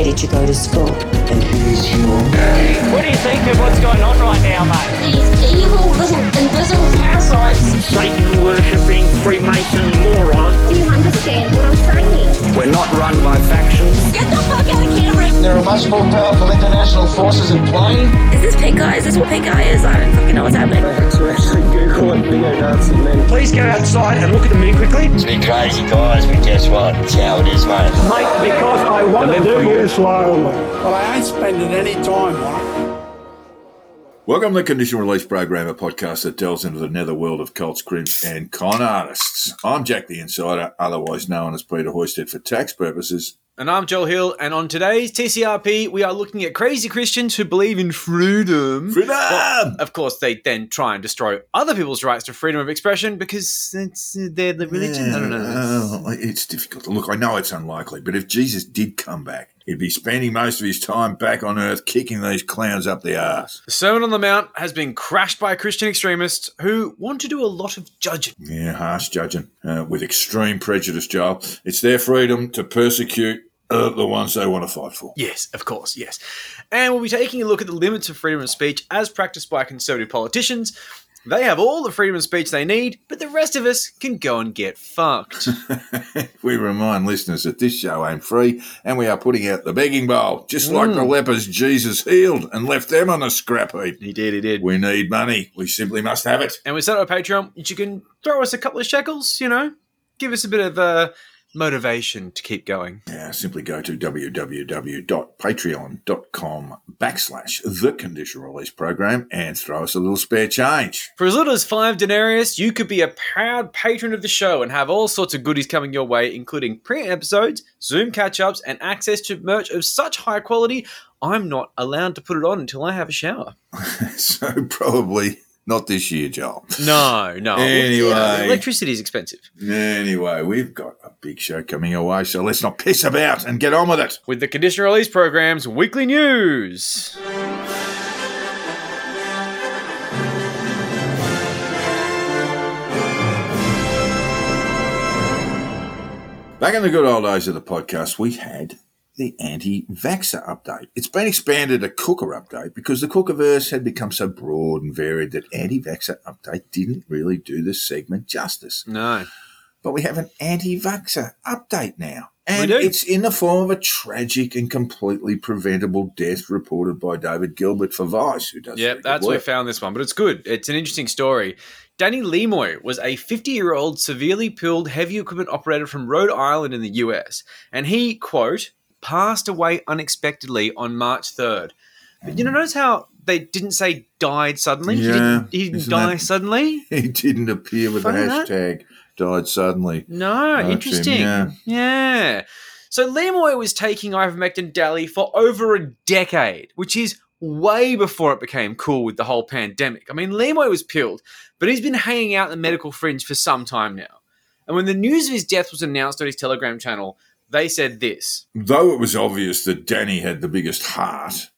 Where did you go to school? And here's your name. What do you think of what's going on right now, mate? These evil little invisible parasites. Satan worshipping Freemason morons. Do you understand what I'm saying? We're not run by factions. Get the fuck out of camera! There are much more powerful international forces in play. Is this pink eye? Is this what pink eye is? I don't fucking know what's happening. to actually Google it, neo-Nazi men. Please go outside and look at the moon quickly. It's been crazy, guys, but guess what? It's how it is, mate. Mate, because I want to do it. Well, I ain't spending any time on it. Welcome to the Conditional Release Program, a podcast that delves into the netherworld of cults, crims, and con artists. I'm Jack the Insider, otherwise known as Peter Hoysted for tax purposes. And I'm Joel Hill, and on today's TCRP, we are looking at crazy Christians who believe in freedom. Freedom! Well, of course, they then try and destroy other people's rights to freedom of expression because it's uh, their the religion. I don't know. It's difficult. To look, I know it's unlikely, but if Jesus did come back, he'd be spending most of his time back on earth kicking these clowns up the arse. The Sermon on the Mount has been crashed by Christian extremists who want to do a lot of judging. Yeah, harsh judging uh, with extreme prejudice, Joel. It's their freedom to persecute uh, the ones they want to fight for. Yes, of course, yes. And we'll be taking a look at the limits of freedom of speech as practiced by conservative politicians. They have all the freedom of speech they need, but the rest of us can go and get fucked. we remind listeners that this show ain't free and we are putting out the begging bowl, just like the lepers Jesus healed and left them on a scrap heap. he did, he did. We need money. We simply must have it. And we set up a Patreon, which you can throw us a couple of shekels, you know, give us a bit of uh, motivation to keep going. Yeah, simply go to www.patreon.com backslash the conditional release program and throw us a little spare change. For as little as five denarius, you could be a proud patron of the show and have all sorts of goodies coming your way, including pre episodes, Zoom catch ups, and access to merch of such high quality, I'm not allowed to put it on until I have a shower. so probably not this year, Joel. No, no. Anyway. Yeah, electricity is expensive. Anyway, we've got a big show coming our way, so let's not piss about and get on with it. With the conditional release program's weekly news. Back in the good old days of the podcast, we had the anti-vaxxer update. It's been expanded a Cooker update because the Cookerverse had become so broad and varied that anti-vaxxer update didn't really do the segment justice. No. But we have an anti-vaxxer update now. And do. it's in the form of a tragic and completely preventable death reported by David Gilbert for Vice, who does good that's where we found this one, but it's good. It's an interesting story. Danny Lemoi was a 50 year old severely pilled heavy equipment operator from Rhode Island in the US, and he, quote, passed away unexpectedly on March 3rd. But you know, notice how they didn't say died suddenly? He Yeah, didn't, he didn't die that- suddenly? He didn't appear with the Funny that. hashtag died suddenly. No, That's him, interesting. yeah. yeah. So Lemoi was taking ivermectin daily for over a decade, which is way before it became cool with the whole pandemic. I mean, Lemoi was pilled, but he's been hanging out in the medical fringe for some time now. And when the news of his death was announced on his Telegram channel, they said this. Though it was obvious that Danny had the biggest heart,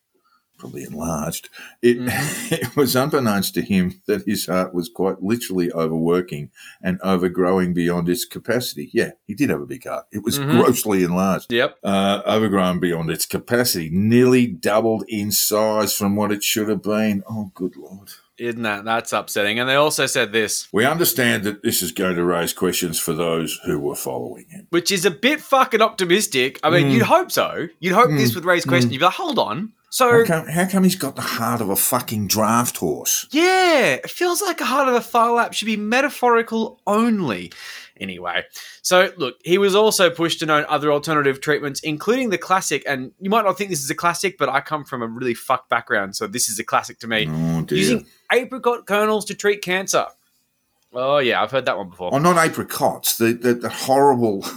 probably enlarged, it, Mm-hmm. it was unbeknownst to him that his heart was quite literally overworking and overgrowing beyond its capacity. Yeah, he did have a big heart. It was Mhm. grossly enlarged. Yep. Uh, overgrown beyond its capacity, nearly doubled in size from what it should have been. Oh, good lord. Isn't that that's upsetting? And they also said this, We understand that this is going to raise questions for those who were following him. which is a bit fucking optimistic. I mean, Mm. you'd hope so. You'd hope this would raise questions. You'd be like, hold on. So How come, how come he's got the heart of a fucking draft horse? Yeah, it feels like a heart of a Phar Lap should be metaphorical only. Anyway, so look, he was also pushed to know other alternative treatments, including the classic. And you might not think this is a classic, but I come from a really fucked background, so this is a classic to me. Oh. Using apricot kernels to treat cancer. Oh yeah, I've heard that one before. Oh, not apricots. The the, the horrible.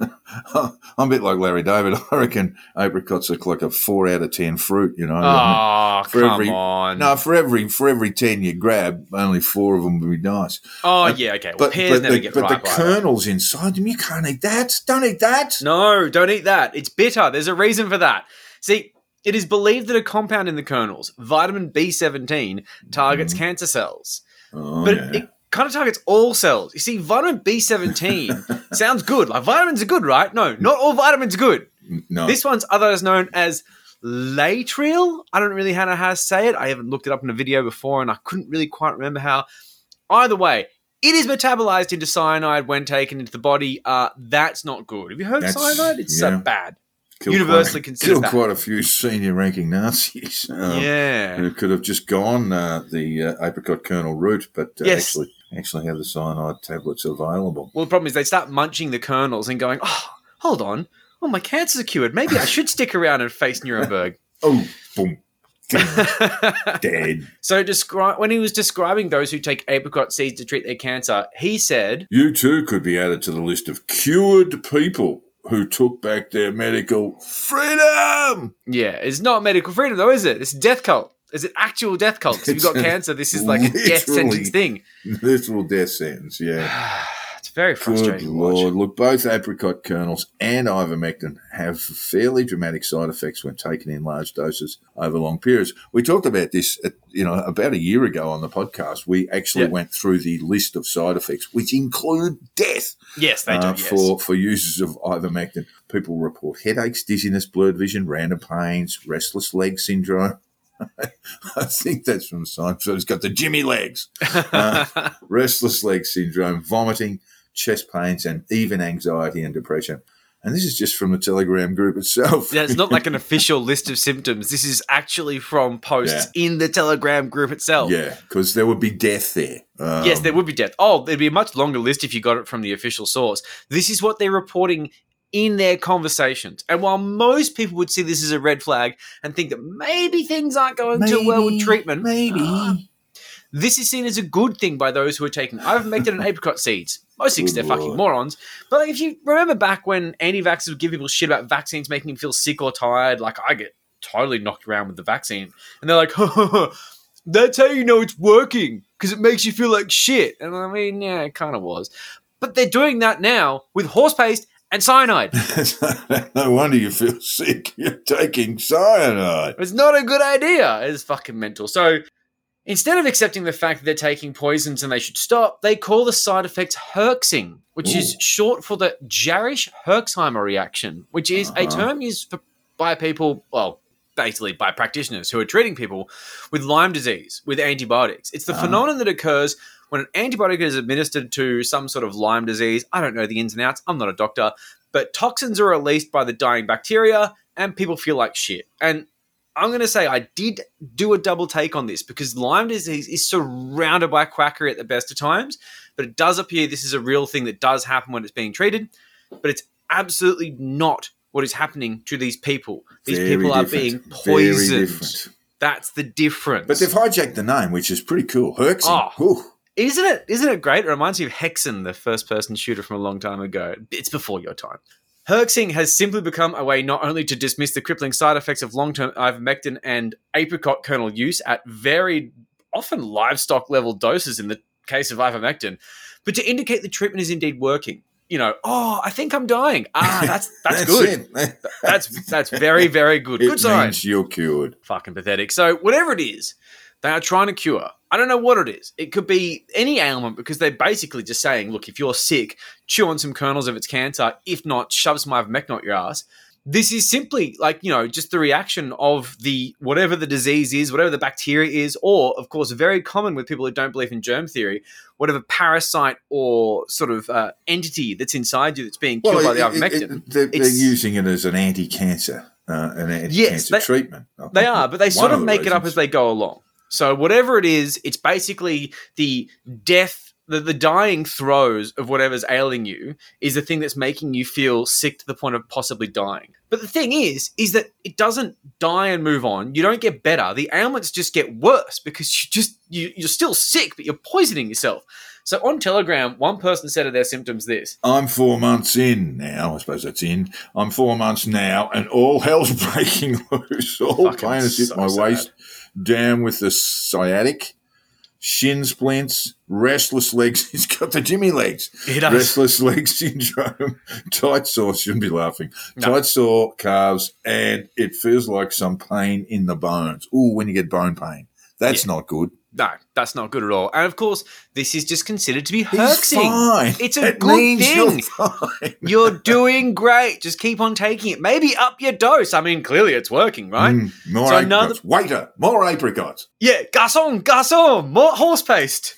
I'm a bit like Larry David. I reckon apricots are like a four out of ten fruit. You know. Oh, For come every- on. No, for every for every ten you grab, only four of them would be nice. oh Uh, yeah, okay. Well, But pears but, never the, get but ripe. the kernels inside them, you can't eat that. Don't eat that. No, don't eat that. It's bitter. There's a reason for that. See, it is believed that a compound in the kernels, vitamin B17, targets cancer cells. Oh, but yeah. it kind of targets all cells. You see, vitamin B17 sounds good. Like vitamins are good, right? No, not all vitamins are good. No. This one's otherwise known as laetrile. I don't really know how to say it. I haven't looked it up in a video before, and I couldn't really quite remember how. Either way, it is metabolized into cyanide when taken into the body. Uh, that's not good. Have you heard of That's- cyanide? It's yeah. uh, bad. Killed universally quite, considered killed that. quite a few senior ranking Nazis. Um, yeah. Who could have just gone uh, the uh, apricot kernel route, but uh, Yes. actually actually have the cyanide tablets available. Well, the problem is they start munching the kernels and going, oh, hold on. Oh, my cancer's cured. Maybe I should stick around and face Nuremberg. Oh, boom, dead. so, descri- when he was describing those who take apricot seeds to treat their cancer, he said, You too could be added to the list of cured people who took back their medical freedom. Yeah, it's not medical freedom though, is it? It's a death cult. It's it actual death cult. if you've got cancer, this is like a death sentence thing. Literal death sentence, yeah. It's very Good frustrating watch. lord. Look, both apricot kernels and ivermectin have fairly dramatic side effects when taken in large doses over long periods. We talked about this, at, you know, about a year ago on the podcast. We actually Yeah. went through the list of side effects, which include death Yes, they do. uh, yes. for, for users of ivermectin. People report headaches, dizziness, blurred vision, random pains, restless leg syndrome. I think that's from Seinfeld. He's got the Jimmy legs. Uh, restless leg syndrome, vomiting, chest pains, and even anxiety and depression. And this is just from the Telegram group itself. Yeah, it's not like an official list of symptoms. This is actually from posts in the Telegram group itself. yeah, because there would be death there. Um, Yes, there would be death. Oh, there'd be a much longer list if you got it from the official source. This is what they're reporting in their conversations. And while most people would see this as a red flag and think that maybe things aren't going too well with treatment, Maybe. Uh, this is seen as a good thing by those who are taking ivermectin and apricot seeds. Mostly because they're fucking morons. But like, if you remember back when anti-vaxxers would give people shit about vaccines making them feel sick or tired, like I get totally knocked around with the vaccine, and they're like, "That's how you know it's working because it makes you feel like shit." And I mean, yeah, it kind of was. But they're doing that now with horse paste and cyanide. no wonder you feel sick. You're taking cyanide. It's not a good idea. It's fucking mental. So instead of accepting the fact that they're taking poisons and they should stop, they call the side effects herxing, which is short for the Jarisch-Herxheimer reaction, which is a Uh-huh. term used for, by people, well, basically by practitioners who are treating people with Lyme disease with antibiotics. It's the Ah. phenomenon that occurs when an antibiotic is administered to some sort of Lyme disease. I don't know the ins and outs. I'm not a doctor, but toxins are released by the dying bacteria and people feel like shit. And I'm going to say I did do a double take on this because Lyme disease is surrounded by quackery at the best of times, but it does appear this is a real thing that does happen when it's being treated, but it's absolutely not what is happening to these people. These Very people are different. being poisoned. That's the difference. But they've hijacked the name, which is pretty cool. Herxing. Oh. Isn't it? Isn't it great? It reminds me of Hexen, the first-person shooter from a long time ago. It's before your time. Herxing has simply become a way not only to dismiss the crippling side effects of long-term ivermectin and apricot kernel use at very often livestock level doses in the case of ivermectin, but to indicate the treatment is indeed working. You know, oh, I think I'm dying. Ah, that's that's, good. it. That's that's very very good. it Good sign you're cured. fucking pathetic. So whatever it is, they are trying to cure. I don't know what it is. It could be any ailment because they're basically just saying, look, if you're sick, chew on some kernels if it's cancer. If not, shove some ivermectin up your ass. This is simply like, you know, just the reaction of the whatever the disease is, whatever the bacteria is, or of course, very common with people who don't believe in germ theory, whatever parasite or sort of uh, entity that's inside you that's being killed by the it- it- it- they're, they're using it as an anti-cancer, uh, an anti-cancer Yes, they- treatment. They are, but they sort of make it up as they go along. So whatever it is, it's basically the death, the, the dying throes of whatever's ailing you is the thing that's making you feel sick to the point of possibly dying. But the thing is, is that it doesn't die and move on. You don't get better. The ailments just get worse because you just you, you're still sick, but you're poisoning yourself. So on Telegram, one person said of their symptoms this. I'm four months in now. I suppose that's in. I'm four months now, and all hell's breaking loose. All Fucking pain hit so my sad. waist down with the sciatic, shin splints, restless legs. He's got the Jimmy legs. He does. Restless leg syndrome, tight sore. Shouldn't be laughing. No. Tight sore calves, and it feels like some pain in the bones. Ooh, when you get bone pain, that's not good. No, that's not good at all. And of course, this is just considered to be He's herxing. It's a It good thing. You're. You're doing great. Just keep on taking it. Maybe up your dose. I mean, clearly it's working, right? Mm, more So apricots. another- Waiter, more apricots. Yeah, garçon, garçon, more horse paste.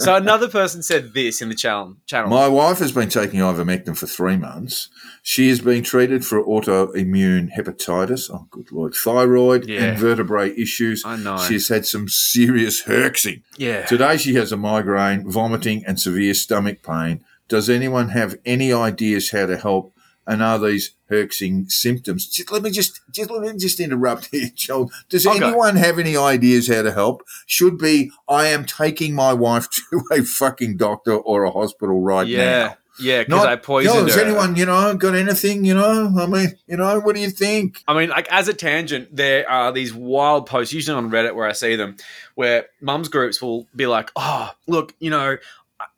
So another person said this in the channel. channel. My wife has been taking ivermectin for three months. She has been treated for autoimmune hepatitis. Oh, good lord. Thyroid Yeah. and vertebrae issues. I know. She's had some serious herxing. yeah. Today she has a migraine, vomiting, and severe stomach pain. Does anyone have any ideas how to help? And are these herxing symptoms? Just, let me just, just let me just interrupt here, Joel. Does Okay. anyone have any ideas how to help? Should be I am taking my wife to a fucking doctor or a hospital right yeah. now. Yeah, because I poisoned Yo, has her. anyone, you know, got anything, you know? I mean, you know, what do you think? I mean, like as a tangent, there are these wild posts, usually on Reddit, where I see them, where mums groups will be like, "Oh, look, you know,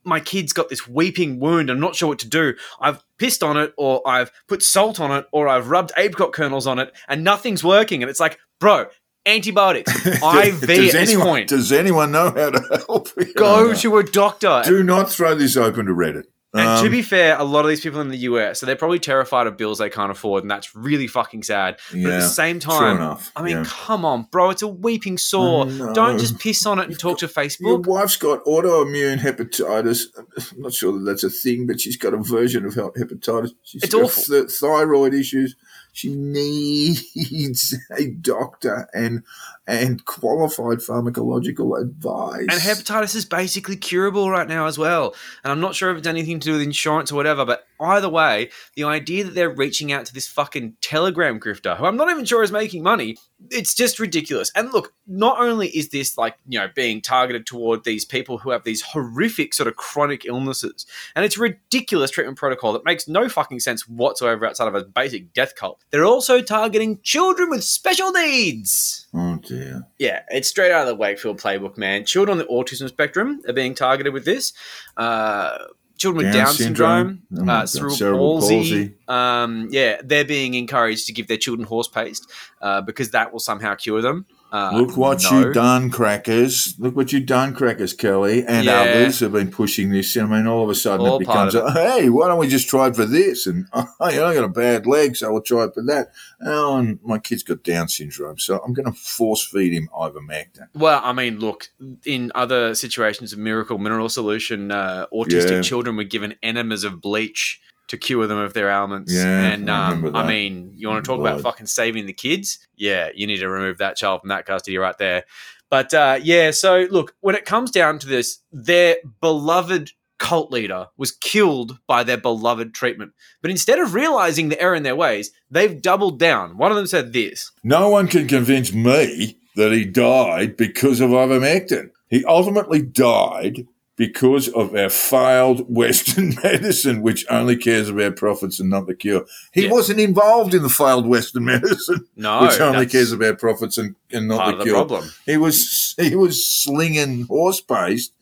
my kid's got this weeping wound. I'm not sure what to do. I've pissed on it, or I've put salt on it, or I've rubbed apricot kernels on it, and nothing's working." And it's like, bro, antibiotics, IV does at this anyone, point. Does anyone know how to help? You Go to a doctor. Do not throw this open to Reddit. And to Um, be fair, a lot of these people in the US, so they're probably terrified of bills they can't afford, and that's really fucking sad. But at the same time, I mean, yeah. come on, bro, it's a weeping sore. I know. Don't just piss on it and talk to Facebook. Your wife's got autoimmune hepatitis. I'm not sure that that's a thing, but she's got a version of hepatitis. She's It's got awful. th- thyroid issues. She needs a doctor and and qualified pharmacological advice. And hepatitis is basically curable right now as well. And I'm not sure if it's anything to do with insurance or whatever, but either way, the idea that they're reaching out to this fucking Telegram grifter, who I'm not even sure is making money, it's just ridiculous. And look, not only is this like, you know, being targeted toward these people who have these horrific sort of chronic illnesses, and it's a ridiculous treatment protocol that makes no fucking sense whatsoever outside of a basic death cult. They're also targeting children with special needs. oh dear. Yeah, it's straight out of the Wakefield playbook, man. Children on the autism spectrum are being targeted with this. Uh, children with Down Down, syndrome. syndrome, Oh uh, cerebral, cerebral palsy. palsy. Um, yeah, they're being encouraged to give their children horse paste uh, because that will somehow cure them. Uh, Look what no. you done, crackers! Look what you done, crackers, Kelly, and Yeah. others have been pushing this. I mean, all of a sudden All it becomes, of hey, why don't we just try it for this? And oh, you know, I got a bad leg, so we'll try it for that. Oh, and my kid's got Down syndrome, so I'm going to force feed him ivermectin. Well, I mean, look, in other situations of miracle mineral solution, uh, autistic Yeah. children were given enemas of bleach to cure them of their ailments. Yeah, and I um, I that. mean, you want to talk about fucking saving the kids? Yeah, you need to remove that child from that custody right there. But uh, yeah, so look, when it comes down to this, their beloved cult leader was killed by their beloved treatment. But instead of realizing the error in their ways, they've doubled down. One of them said this. No one can convince me that he died because of ivermectin. He ultimately died because of our failed Western medicine, which only cares about profits and not the cure. He Yeah. wasn't involved in the failed Western medicine, No, which only cares about profits and, and not part the of the cure. problem. He was he was slinging horse paste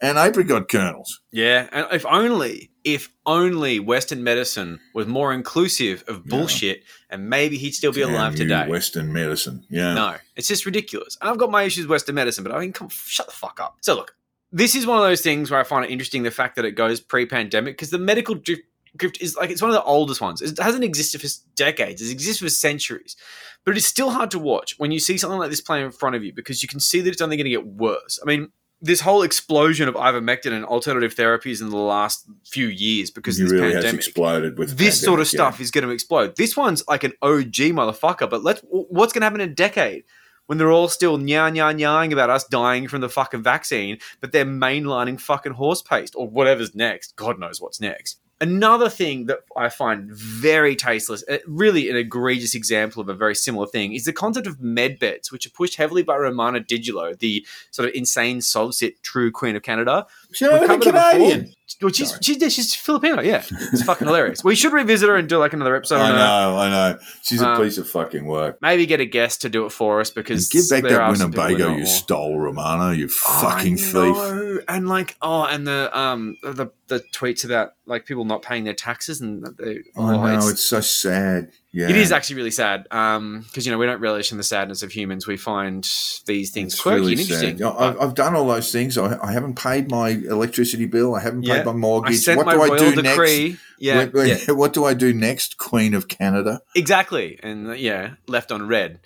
and apricot kernels. Yeah, and if only, if only Western medicine was more inclusive of bullshit, and maybe he'd still be Damn alive today. Western medicine, yeah. No, it's just ridiculous. And I've got my issues with Western medicine, but I mean, come shut the fuck up. So look, this is one of those things where I find it interesting the fact that it goes pre-pandemic because the medical drift. Grift is like it's one of the oldest ones. It hasn't existed for decades. It's existed for centuries, but it's still hard to watch when you see something like this playing in front of you because you can see that it's only going to get worse. I mean, this whole explosion of ivermectin and alternative therapies in the last few years because this really has pandemic exploded with this sort of pandemic, yeah. stuff is going to explode. This one's like an OG motherfucker, but let's what's going to happen in a decade when they're all still nya nya nyaing about us dying from the fucking vaccine, but they're mainlining fucking horse paste or whatever's next. God knows what's next. Another thing that I find very tasteless, uh, really an egregious example of a very similar thing, is the concept of med beds, which are pushed heavily by Romana Didulo, the sort of insane sovcit true queen of Canada. She's not even. Canadian. Well, she's, she's, yeah, she's Filipino, yeah. It's fucking hilarious. We should revisit her and do like another episode I know, I know. She's a Um, piece of fucking work. Maybe get a guest to do it for us because Give back there that are some people who Winnebago you stole, Romano, you fucking I thief. And like, oh, and the um the the tweets about like people not paying their taxes and they. I oh, know, it's, it's, so sad. Yeah. It is actually really sad because you know we don't relish in the sadness of humans. We find these things It's quirky really and interesting. sad. I- I've, I've done all those things. I, I haven't paid my electricity bill. I haven't Yeah. paid my mortgage. What my do I do decree. next? Yeah, What, yeah, what do I do next, Queen of Canada? exactly, and uh, yeah, left on red.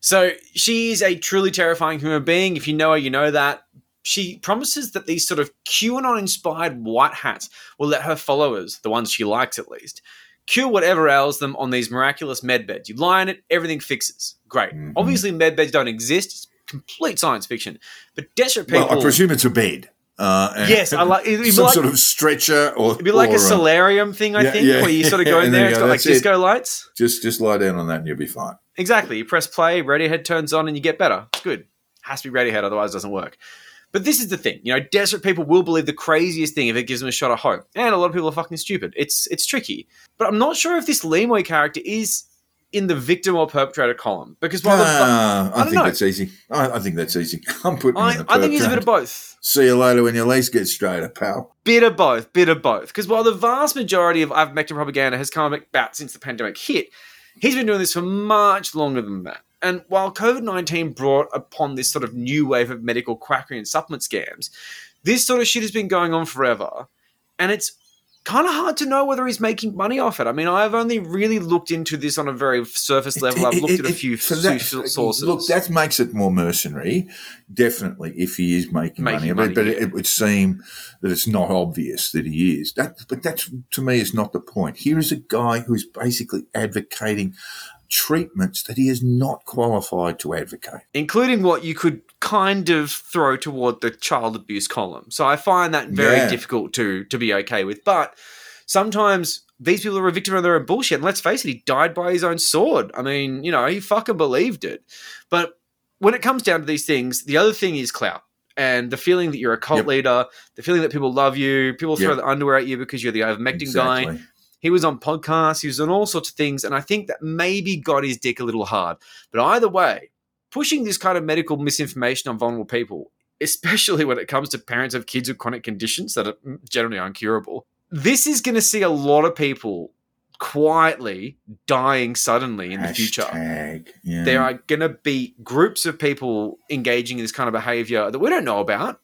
So she's a truly terrifying human being. If you know her, you know that. She promises that these sort of QAnon-inspired white hats will let her followers, the ones she likes at least, cure whatever ails them on these miraculous med beds. You lie in it, everything fixes. Great. Mhm. Obviously, med beds don't exist. It's complete science fiction. But desperate people. Well, I presume it's a bed. Uh, Yes, I like- it'd be some like- sort of stretcher, or It'd be like or, a solarium thing, I yeah, think, yeah, where you sort of go in there. It's got like that's it. disco lights. Just just lie down on that and you'll be fine. Exactly. You press play, Radiohead turns on, and you get better. It's good. Has to be Radiohead, otherwise it doesn't work. But this is the thing, you know, desperate people will believe the craziest thing if it gives them a shot of hope, and a lot of people are fucking stupid. It's it's tricky, but I'm not sure if this Lemoi character is in the victim or perpetrator column because while the, Ah, I, don't think know. that's easy. I, I think that's easy. I'm putting I, I think he's a bit of both. See you later when your legs get straighter, pal. Bit of both, bit of both. Because while the vast majority of ivermectin propaganda has come about since the pandemic hit, he's been doing this for much longer than that. And while COVID 19 brought upon this sort of new wave of medical quackery and supplement scams, this sort of shit has been going on forever. And it's kind of hard to know whether he's making money off it. I mean, I've only really looked into this on a very surface level. I've looked it- at a few for that- sources. Look, that makes it more mercenary, definitely, if he is making, Making money. money, but yeah. it would seem that it's not obvious that he is. That, but that's to me is not the point. Here is a guy who's basically advocating treatments that he is not qualified to advocate. including what you could kind of throw toward the child abuse column. So I find that very Yeah. difficult to to be okay with. But sometimes these people are a victim of their own bullshit. And let's face it, he died by his own sword. I mean, you know, he fucking believed it. But when it comes down to these things, the other thing is clout. And the feeling that you're a cult Yep. leader, the feeling that people love you, people throw the underwear at you because you're the ivermectin guy. He was on podcasts, he was on all sorts of things, and I think that maybe got his dick a little hard. But either way, pushing this kind of medical misinformation on vulnerable people, especially when it comes to parents of kids with chronic conditions that are mm, generally uncurable, this is going to see a lot of people quietly dying suddenly in the future. Yeah. There are going to be groups of people engaging in this kind of behavior that we don't know about.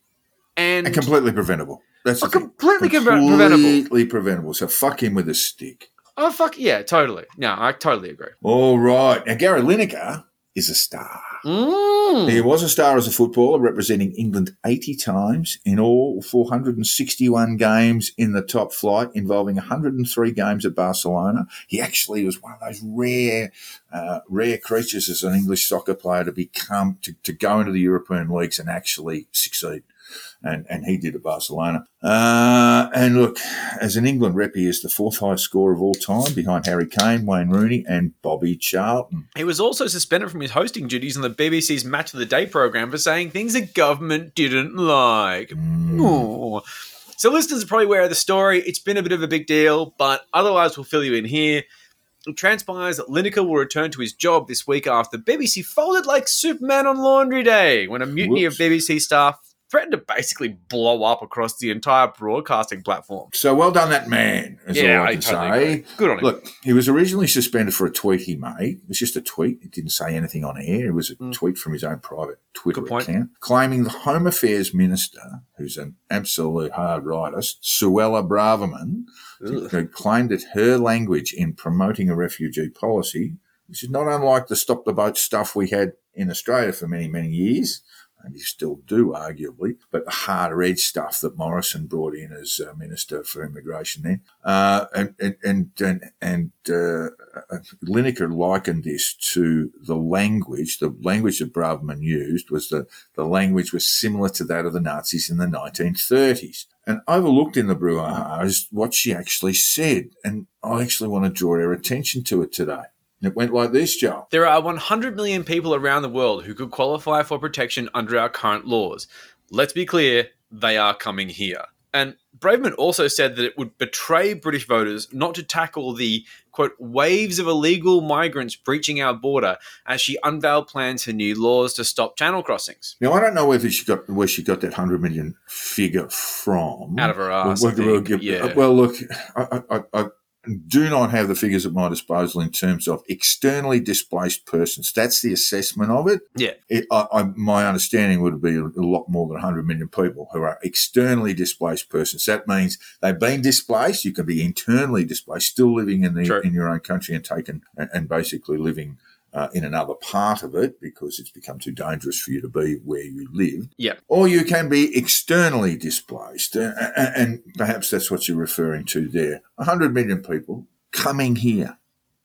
And, and completely preventable. That's the Are thing. completely pre- preventable. Completely preventable. So fuck him with a stick. oh, fuck, yeah, totally. No, I totally agree. All right. Now, Gary Lineker is a star. Mm. He was a star as a footballer, representing England 80 times in all 461 games in the top flight, involving 103 games at Barcelona. He actually was one of those rare, uh, rare creatures as an English soccer player to become, to, to go into the European leagues and actually succeed. And, and he did at Barcelona. Uh, and look, as an England rep, he is the fourth highest scorer of all time behind Harry Kane, Wayne Rooney, and Bobby Charlton. He was also suspended from his hosting duties on the BBC's Match of the Day program for saying things the government didn't like. Aw. So listeners are probably aware of the story. It's been a bit of a big deal, but otherwise we'll fill you in here. It transpires that Lineker will return to his job this week after BBC folded like Superman on Laundry Day when a mutiny Whoops. of BBC staff threatened to basically blow up across the entire broadcasting platform. So well done, that man. Is Yeah, all I I can totally say. agree. Good on him. Look, he was originally suspended for a tweet he made. It was just a tweet. It didn't say anything on air. It was a tweet from his own private Twitter Mm. Account claiming the Home Affairs Minister, who's an absolute hard rightist, Suella Braverman, who claimed that her language in promoting a refugee policy, which is not unlike the stop the boat stuff we had in Australia for many, many years, and you still do, arguably, but the harder edge stuff that Morrison brought in as uh, Minister for Immigration then. Uh, and and and and, uh, uh, Lineker likened this to the language. The language that Braverman used was the the language was similar to that of the Nazis in the 1930s. And overlooked in the brouhaha is what she actually said. And I actually want to draw our attention to it today. It went like this, Joel. There are 100 million people around the world who could qualify for protection under our current laws. Let's be clear, they are coming here. And Braverman also said that it would betray British voters not to tackle the quote waves of illegal migrants breaching our border as she unveiled plans for new laws to stop channel crossings. Now I don't know whether she got where she got that hundred million figure from Out of her ass, Well, I well, think, yeah. well, look, I, I, I, do not have the figures at my disposal in terms of externally displaced persons. That's the assessment of it. Yeah. It, I, I, my understanding would be a, lot more than 100 million people who are externally displaced persons. That means they've been displaced. You can be internally displaced, still living in the True. in your own country and taken and, and basically living uh, in another part of it because it's become too dangerous for you to be where you live. Yeah. Or you can be externally displaced, and, and perhaps that's what you're referring to there. 100 million people coming here.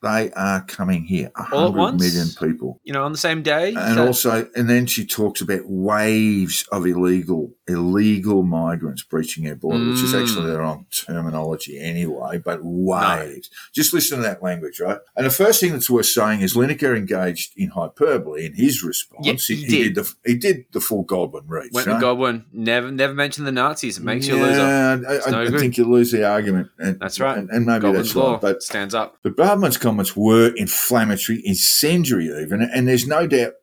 They are coming here. All at once? million people. You know, on the same day. And So- also, and then she talks about waves of illegal, illegal migrants breaching our border, which is Mm. actually the wrong terminology anyway, but waves. Just listen to that language, right? And the first thing that's worth saying is Lineker engaged in hyperbole in his response. Yeah, he, he he did. the he did the full Goldwyn reach. Went right? Godwin. Never, never mention the Nazis. It makes you a loser. yeah, I, I, no I good. think you lose the argument. And, That's right. And, and maybe Godwin's that's law right. But stands up. but Braverman's comments were inflammatory, incendiary even, and there's no doubt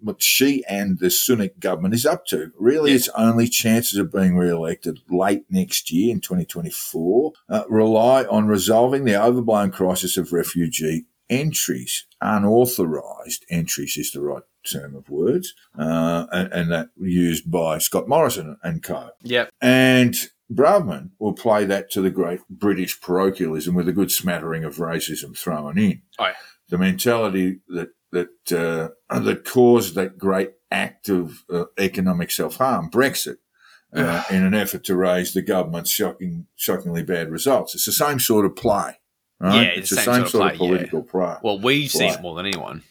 what she and the Sunak government is up to. Really, its only chances of being re-elected late next year in 2024 uh, rely on resolving the overblown crisis of refugee entries. Unauthorised entries is the right term of words, uh, and, and that used by Scott Morrison and co. Yep. And Braverman will play that to the great British parochialism with a good smattering of racism thrown in. Yeah. The mentality that that uh, that caused that great act of uh, economic self harm, Brexit, uh, in an effort to raise the government's shocking, shockingly bad results. It's the same sort of play. Right? Yeah, it's it's the same sort of play, yeah. political play. Well, we've seen it more than anyone.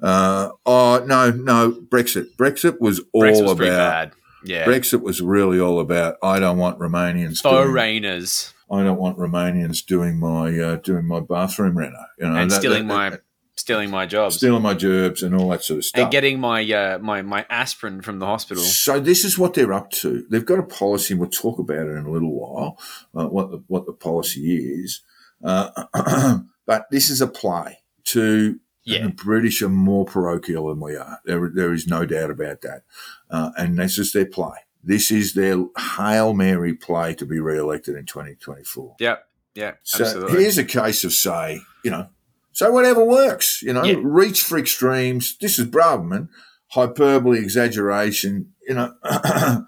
Uh, oh no, no, Brexit. Brexit was all Brexit was about. Yeah. Brexit was really all about. I don't want Romanians doing Foreigners I don't want Romanians doing my uh, doing my bathroom reno, you know, and that- stealing that- my that- stealing my jobs stealing my gerbs and all that sort of stuff. and getting my uh, my my aspirin from the hospital. so this is what they're up to. They've got a policy. and We'll talk about it in a little while. Uh, what the what the policy is, uh, but this is a play to. Yeah. The British are more parochial than we are. There, there is no doubt about that. Uh, and this is their play. This is their Hail Mary play to be re-elected in 2024. Yep. Yeah. So absolutely. here's a case of say, you know, so whatever works, you know, Yeah. reach for extremes. This is Braverman, hyperbole, exaggeration, you know, uh,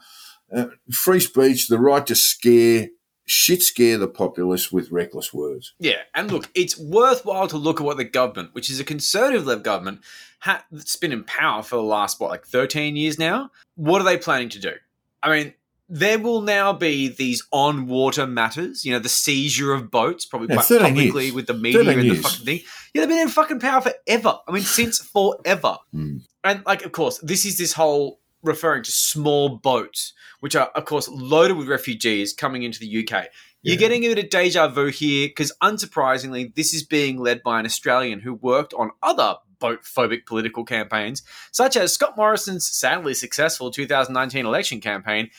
free speech, the right to scare, shit scare the populace with reckless words. Yeah, and look, it's worthwhile to look at what the government, which is a conservative-led government, ha- that's been in power for the last what, like thirteen years now. What are they planning to do? I mean, there will now be these on-water matters. You know, the seizure of boats, probably Yeah, quite 13 publicly years. with the media 13 and the fucking thing. Yeah, they've been in fucking power forever. I mean, since forever. Hmm. And like, of course, this is this whole referring to small boats, which are, of course, loaded with refugees coming into the UK. You're Yeah. getting a bit of deja vu here because, unsurprisingly, this is being led by an Australian who worked on other boat phobic political campaigns, such as Scott Morrison's sadly successful 2019 election campaign,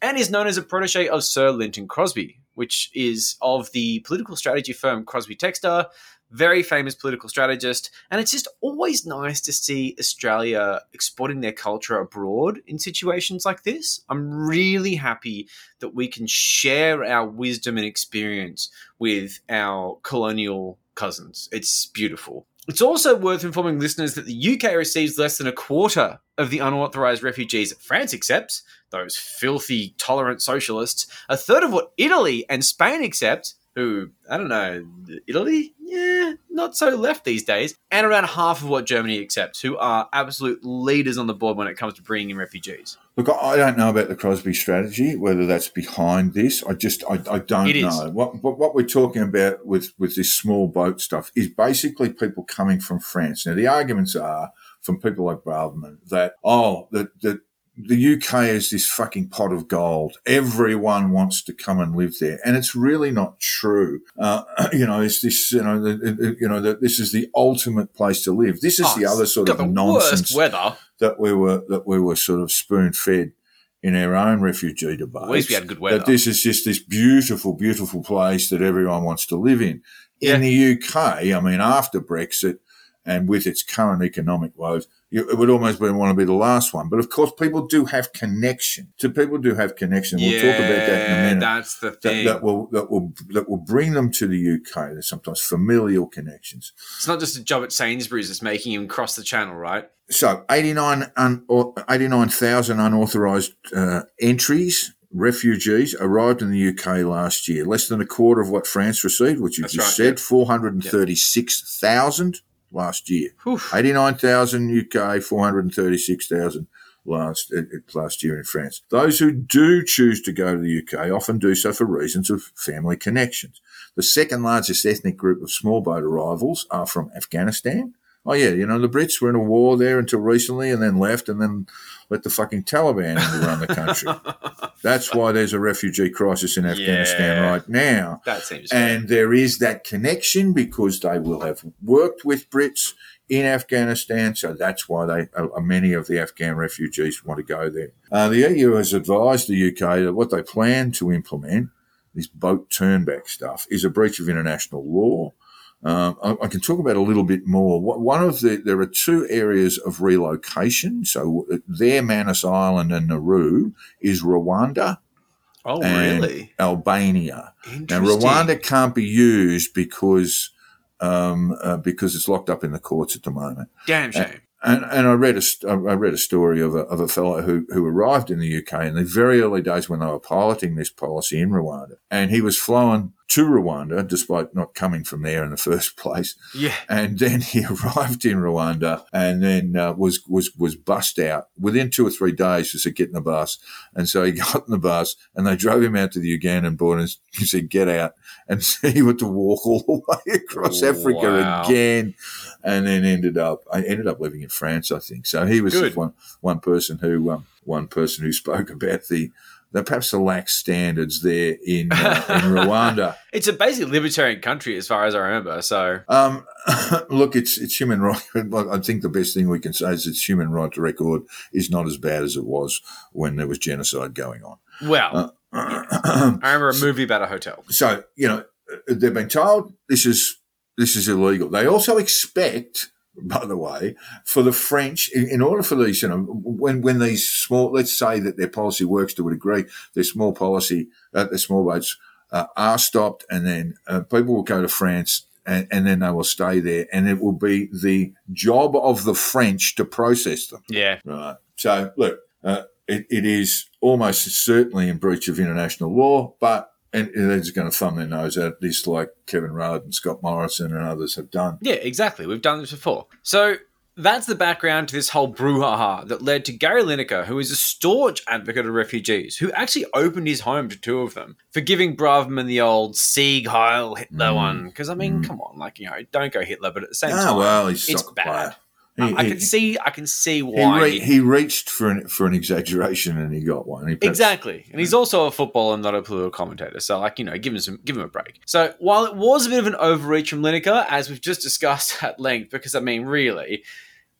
and is known as a protege of Sir Lynton Crosby, which is of the political strategy firm Crosby Textor, very famous political strategist. And it's just always nice to see Australia exporting their culture abroad in situations like this. I'm really happy that we can share our wisdom and experience with our colonial cousins. It's beautiful. It's also worth informing listeners that the UK receives less than a quarter of the unauthorized refugees that France accepts, those filthy, tolerant socialists, a third of what Italy and Spain accept, who, I don't know, Italy? Yeah, not so left these days, and around half of what Germany accepts, who are absolute leaders on the board when it comes to bringing in refugees. Look, I don't know about the Crosby strategy, whether that's behind this. I just, I, I don't know. What, what, what we're talking about with, with this small boat stuff is basically people coming from France. Now, the arguments are from people like Braverman that, oh, that, that the UK is this fucking pot of gold. Everyone wants to come and live there, and it's really not true. Uh, you know, it's this. You know, the, the- you know that this is the ultimate place to live. This is Oh, the other sort of nonsense weather. that we were that we were sort of spoon fed in our own refugee debate. At least we had good weather. That this is just this beautiful, beautiful place that everyone wants to live in. Yeah. In the UK, I mean, after Brexit, and with its current economic woes, it would almost be, want to be the last one. But of course, people do have connection. So people do have connection. We'll talk about that in a minute. That's the thing. that will that will that will bring them to the UK. There's sometimes familial connections. it's not just a job at Sainsbury's that's making him cross the channel, right? So 89 un, 89,000 unauthorised uh, entries, refugees arrived in the UK last year. Less than a quarter of what France received, which you That's just right, said, 436,000 last year. Whew. 89,000 UK, 436,000 last uh, last year in France. Those who do choose to go to the UK often do so for reasons of family connections. The second largest ethnic group of small boat arrivals are from Afghanistan. Oh yeah, you know the Brits were in a war there until recently, and then left, and then let the fucking Taliban run the country. That's why there's a refugee crisis in Afghanistan Yeah. right now. That seems. And there is that connection because they will have worked with Brits in Afghanistan. So that's why they, uh, many of the Afghan refugees want to go there. Uh, the EU has advised the UK that what they plan to implement, this boat turnback stuff, is a breach of international law. Um, I, I can talk about a little bit more. One of the there are two areas of relocation. So uh, there, Manus Island and Nauru is Rwanda oh, and really? Albania. Now, Rwanda can't be used because um, uh, because it's locked up in the courts at the moment. Damn shame. And, and I read a I read a story of a, of a fellow who, who arrived in the UK in the very early days when they were piloting this policy in Rwanda, and he was flown to Rwanda despite not coming from there in the first place. Yeah. And then he arrived in Rwanda and then uh, was was was bussed out within two or three days. He said, "Get in the bus," and so he got in the bus and they drove him out to the Ugandan border. And he said, "Get out," and so he had to walk all the way across Africa again, and then ended up I ended up living in France, I think. So he was one one person who um, one person who spoke about the. The perhaps the lax standards there in uh, in Rwanda. It's a basically libertarian country as far as I remember. So Um, look, it's it's human right. I think the best thing we can say is its human right to record is not as bad as it was when there was genocide going on. well, I remember a movie about a hotel. so you know they've been told this is this is illegal. They also expect, by the way, for the French in, order for these, you know, when when these small, let's say that their policy works to a degree, their small policy, uh, their small boats uh, are stopped, and then uh, people will go to France. And, and then they will stay there, and it will be the job of the French to process them. Yeah. Right. So, look, uh, it, it is almost certainly in breach of international law, but and they're just going to thumb their nose at this like Kevin Rudd and Scott Morrison and others have done. Yeah, exactly. We've done this before. So that's the background to this whole brouhaha that led to Gary Lineker, who is a staunch advocate of refugees, who actually opened his home to two of them for giving Braverman the old Sieg Heil Hitler Mm. one. Because, I mean, come on, like, you know, don't go Hitler, but at the same Ah, time, well, it's bad. player. I- He- I he- can see, I can see He, why. re- he- he reached for an for an exaggeration and he got one. He Exactly. And he's also a footballer and not a political commentator. So, like, you know, give him some give him a break. So while it was a bit of an overreach from Lineker, as we've just discussed at length, because I mean, really,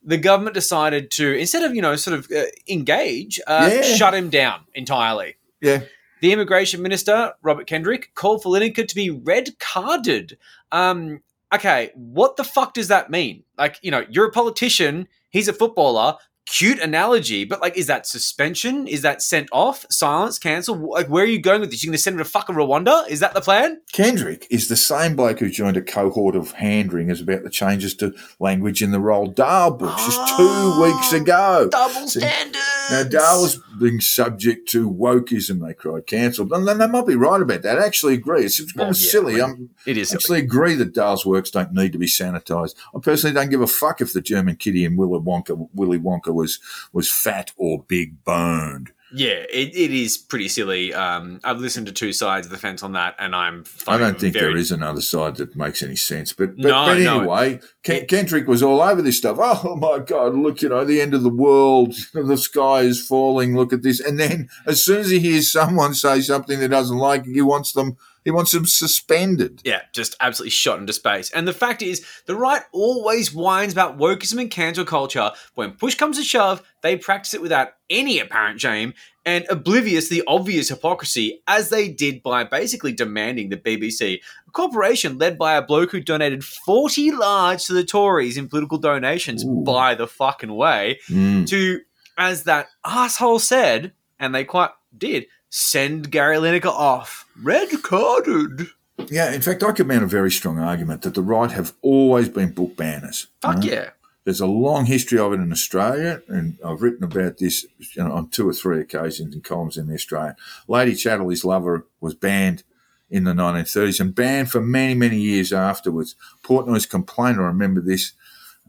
the government decided to, instead of, you know, sort of uh, engage, uh, Yeah. shut him down entirely. Yeah. The immigration minister, Robert Kendrick, called for Lineker to be red carded. Um, okay, what the fuck does that mean? Like, you know, you're a politician, he's a footballer. Cute analogy, but like, is that suspension? Is that sent off? Silence? Cancel? Like, where are you going with this? You're going to send him to fucking Rwanda? Is that the plan? Kendrick is the same bloke who joined a cohort of hand wringers about the changes to language in the Roald Dahl books just two ah, weeks ago. Double standard. Now, Dahl was being subject to wokeism, they cried, cancelled. And then they might be right about that. I actually agree. It's, it's Oh, yeah, silly. I I'm, It is. I silly. actually agree that Dahl's works don't need to be sanitised. I personally don't give a fuck if the German kitty in Willy Wonka, Willy Wonka was, was fat or big boned. Yeah, it, it is pretty silly. Um, I've listened to two sides of the fence on that, and I'm. I don't think very, there is another side that makes any sense. But, but, No, but no. anyway, Ken- Kendrick was all over this stuff. Oh my God, look, you know, the end of the world, the sky is falling, look at this. And then as soon as he hears someone say something that doesn't like, he wants them He wants them suspended. Yeah, just absolutely shot into space. And the fact is, the right always whines about wokeism and cancel culture. When push comes to shove, they practice it without any apparent shame and oblivious to the obvious hypocrisy, as they did by basically demanding the BBC, a corporation led by a bloke who donated 40 large to the Tories in political donations, Ooh. by the fucking way, Mm. to, as that asshole said, and they quite did, send Gary Lineker off. Red carded. Yeah, in fact, I could mount a very strong argument that the right have always been book banners. Fuck right? yeah. There's a long history of it in Australia, and I've written about this you know, on two or three occasions in columns in the Australian. Lady Chatterley's lover, was banned in the 1930s and banned for many, many years afterwards. Portnoy's complaint, I remember this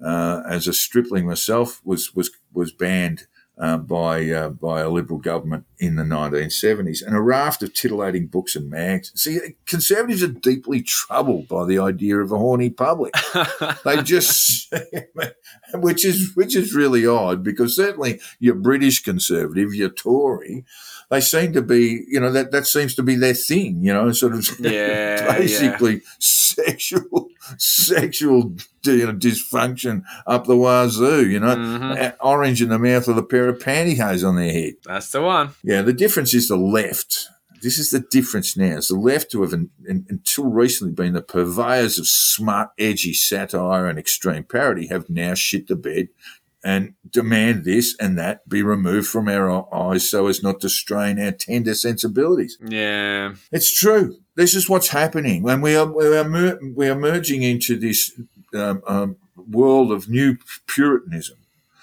uh, as a stripling myself, was was was banned uh, by uh, by a Liberal government in the 1970s, and a raft of titillating books and mags. See, conservatives are deeply troubled by the idea of a horny public. They just, which is which is really odd because certainly your British conservative, your Tory, they seem to be, you know, that that seems to be their thing, you know, sort of Yeah, basically sexual sexual you know, dysfunction up the wazoo, you know, Mhm. Uh, orange in the mouth with a pair of pantyhose on their head. That's the one. Yeah, the difference is the left. This is the difference now. It's the left who have, in, in, until recently, been the purveyors of smart, edgy satire and extreme parody, have now shit the bed and demand this and that be removed from our eyes so as not to strain our tender sensibilities. Yeah. It's true. This is what's happening, and we are we are mer- we are merging into this um, um, world of new Puritanism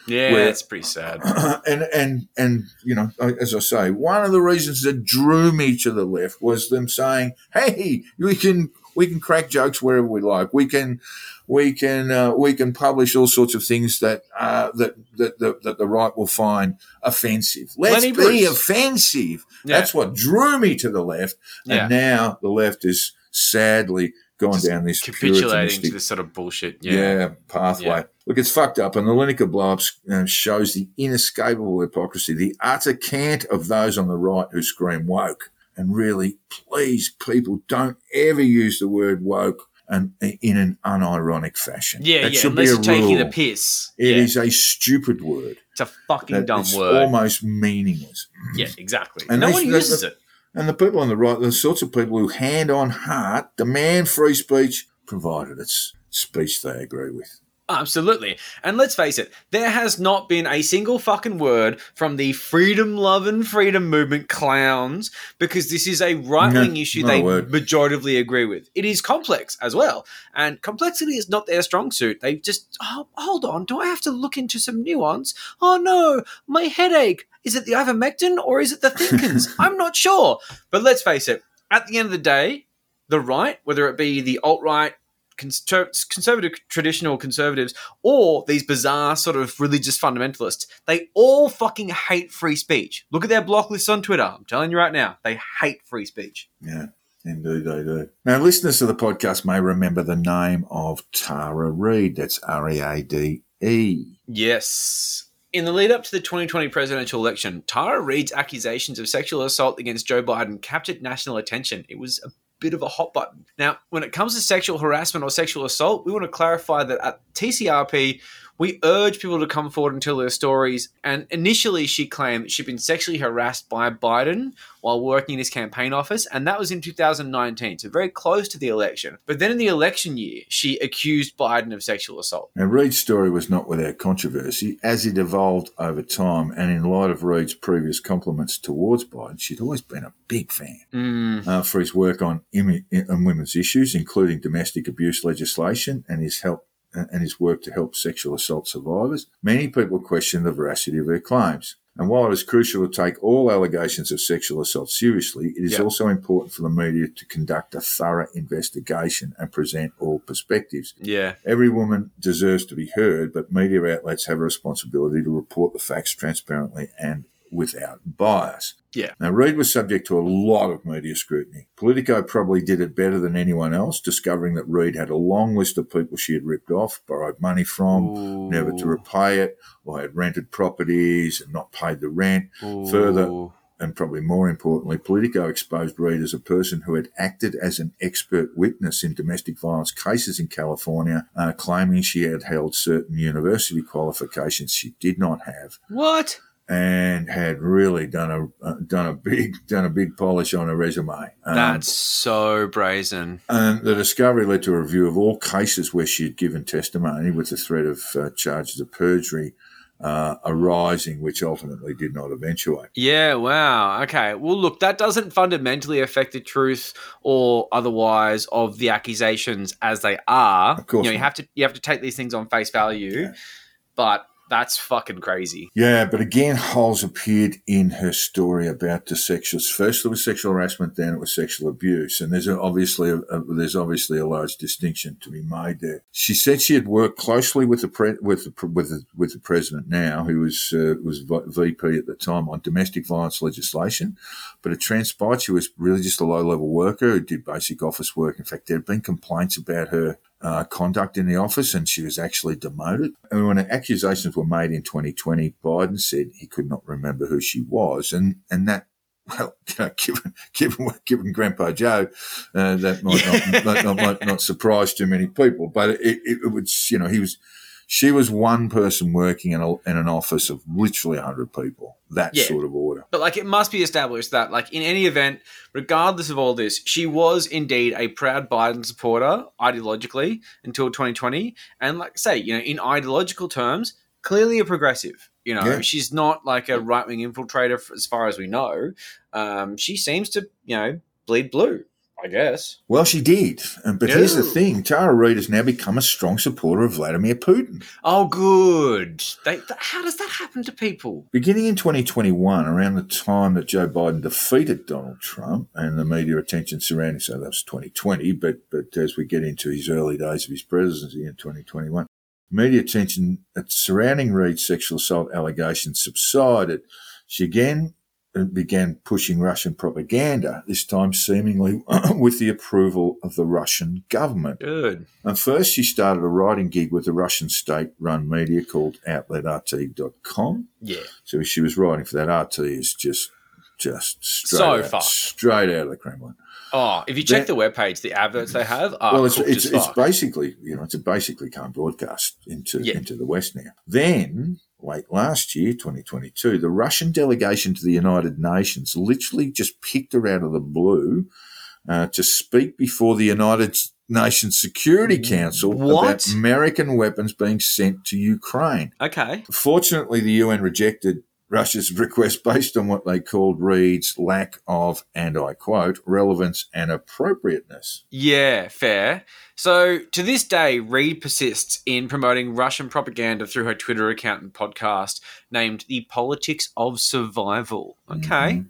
Yeah, Where- it's pretty sad. and and and you know, as I say, one of the reasons that drew me to the left was them saying, "Hey, we can we can crack jokes wherever we like. We can we can uh, we can publish all sorts of things that uh, that, that that that the right will find offensive. Let's Lenny be Bruce. offensive. Yeah. That's what drew me to the left, Yeah. and now the left is sadly gone Just down this Capitulating to this sort of bullshit. yeah. Yeah. pathway. Yeah. Look, it's fucked up, and the Lineker blow up um, shows the inescapable hypocrisy, the utter cant of those on the right who scream woke. And really, please, people, don't ever use the word woke and in an unironic fashion. Yeah, that yeah. should Unless be a you're taking the piss. It yeah. is a stupid word. It's a fucking dumb it's word. almost meaningless. yeah, exactly. And no they- one they- uses it. And the people on the right, the sorts of people who hand on heart demand free speech, provided it's speech they agree with. Absolutely. And let's face it, there has not been a single fucking word from the freedom loving freedom movement clowns because this is a right wing No, issue they word. majoritively agree with. It is complex as well. And complexity is not their strong suit. They just, oh, hold on, do I have to look into some nuance? Oh no, my headache. Is it the ivermectin or is it the Thinkins? I'm not sure. But let's face it, at the end of the day, the right, whether it be the alt right, conservative, traditional conservatives, or these bizarre sort of religious fundamentalists, they all fucking hate free speech. Look at their block lists on Twitter. I'm telling you right now, they hate free speech. Yeah, indeed they do. Now, listeners to the podcast may remember the name of Tara Reade. That's R E A D E. Yes. In the lead up to the 2020 presidential election, Tara Reade's accusations of sexual assault against Joe Biden captured national attention. It was a bit of a hot button. Now, when it comes to sexual harassment or sexual assault, we want to clarify that at TCRP, we urge people to come forward and tell their stories. And initially, she claimed that she'd been sexually harassed by Biden while working in his campaign office, and that was in 2019, so very close to the election. But then in the election year, she accused Biden of sexual assault. Now, Reade's story was not without controversy as it evolved over time, and in light of Reade's previous compliments towards Biden, she'd always been a big fan Mm. uh, for his work on, imi- on women's issues, including domestic abuse legislation, and his help and his work to help sexual assault survivors. Many people question the veracity of her claims. And while it is crucial to take all allegations of sexual assault seriously, it is Yeah. also important for the media to conduct a thorough investigation and present all perspectives. Yeah. Every woman deserves to be heard, but media outlets have a responsibility to report the facts transparently and without bias. Yeah. Now, Reade was subject to a lot of media scrutiny. Politico probably did it better than anyone else, discovering that Reade had a long list of people she had ripped off, borrowed money from, never to repay it, or had rented properties and not paid the rent. Further, and probably more importantly, Politico exposed Reade as a person who had acted as an expert witness in domestic violence cases in California, uh, claiming she had held certain university qualifications she did not have What? And had really done a uh, done a big done a big polish on her resume. Um, That's so brazen. and the discovery led to a review of all cases where she had given testimony with the threat of uh, charges of perjury uh, arising, which ultimately did not eventuate. Yeah, wow. Okay. Well, look, that doesn't fundamentally affect the truth or otherwise of the accusations as they are. Of course you know, you have to you have to take these things on face value, but that's fucking crazy. Yeah, but again, Holes appeared in her story about the sexual. First, it was sexual harassment, then it was sexual abuse, and there's obviously a, a, there's obviously a large distinction to be made there. She said she had worked closely with the pre, with the with the, with the president now, who was uh, was VP at the time on domestic violence legislation, but it transpired she was really just a low level worker who did basic office work. In fact, there had been complaints about her uh, conduct in the office, and she was actually demoted. And when accusations were made in 2020, Biden said he could not remember who she was, and and that. Well, you know, given given given Grandpa Joe, uh, that might not, might, not, might not surprise too many people. But it, it, it was, you know, he was, she was one person working in, a, in an office of literally hundred people. That Yeah. sort of order. But like, it must be established that, like, in any event, regardless of all this, she was indeed a proud Biden supporter ideologically until 2020, and like, say, you know, in ideological terms, clearly a progressive. You know, Yeah. she's not like a right wing infiltrator, as far as we know. Um, she seems to, you know, bleed blue. I guess. Well, she did. And- But here's the thing Tara Reade has now become a strong supporter of Vladimir Putin. Oh, good. They, th- how does that happen to people? Beginning in 2021, around the time that Joe Biden defeated Donald Trump and the media attention surrounding, so that was 2020, but, but as we get into his early days of his presidency in 2021, media attention surrounding Reade's sexual assault allegations subsided. She again uh, began pushing Russian propaganda, this time seemingly with the approval of the Russian government. Good. And first, she started a writing gig with the Russian state run media called OutletRT.com. Yeah. So she was writing for that. RT is just just straight So out, fucked. straight out of the Kremlin. Oh, if you check the webpage, the adverts they have are well, it's it's, it's basically you know it's a basically can't broadcast into Yeah. into the West now. Then late last year, 2022, the Russian delegation to the United Nations literally just picked her out of the blue uh, to speak before the United Nations Security Council What? about American weapons being sent to Ukraine. okay. Fortunately, the UN rejected Russia's request based on what they called Reade's lack of, and I quote, relevance and appropriateness. Yeah, fair. So to this day, Reade persists in promoting Russian propaganda through her Twitter account and podcast named The Politics of Survival. Okay. Mm-hmm.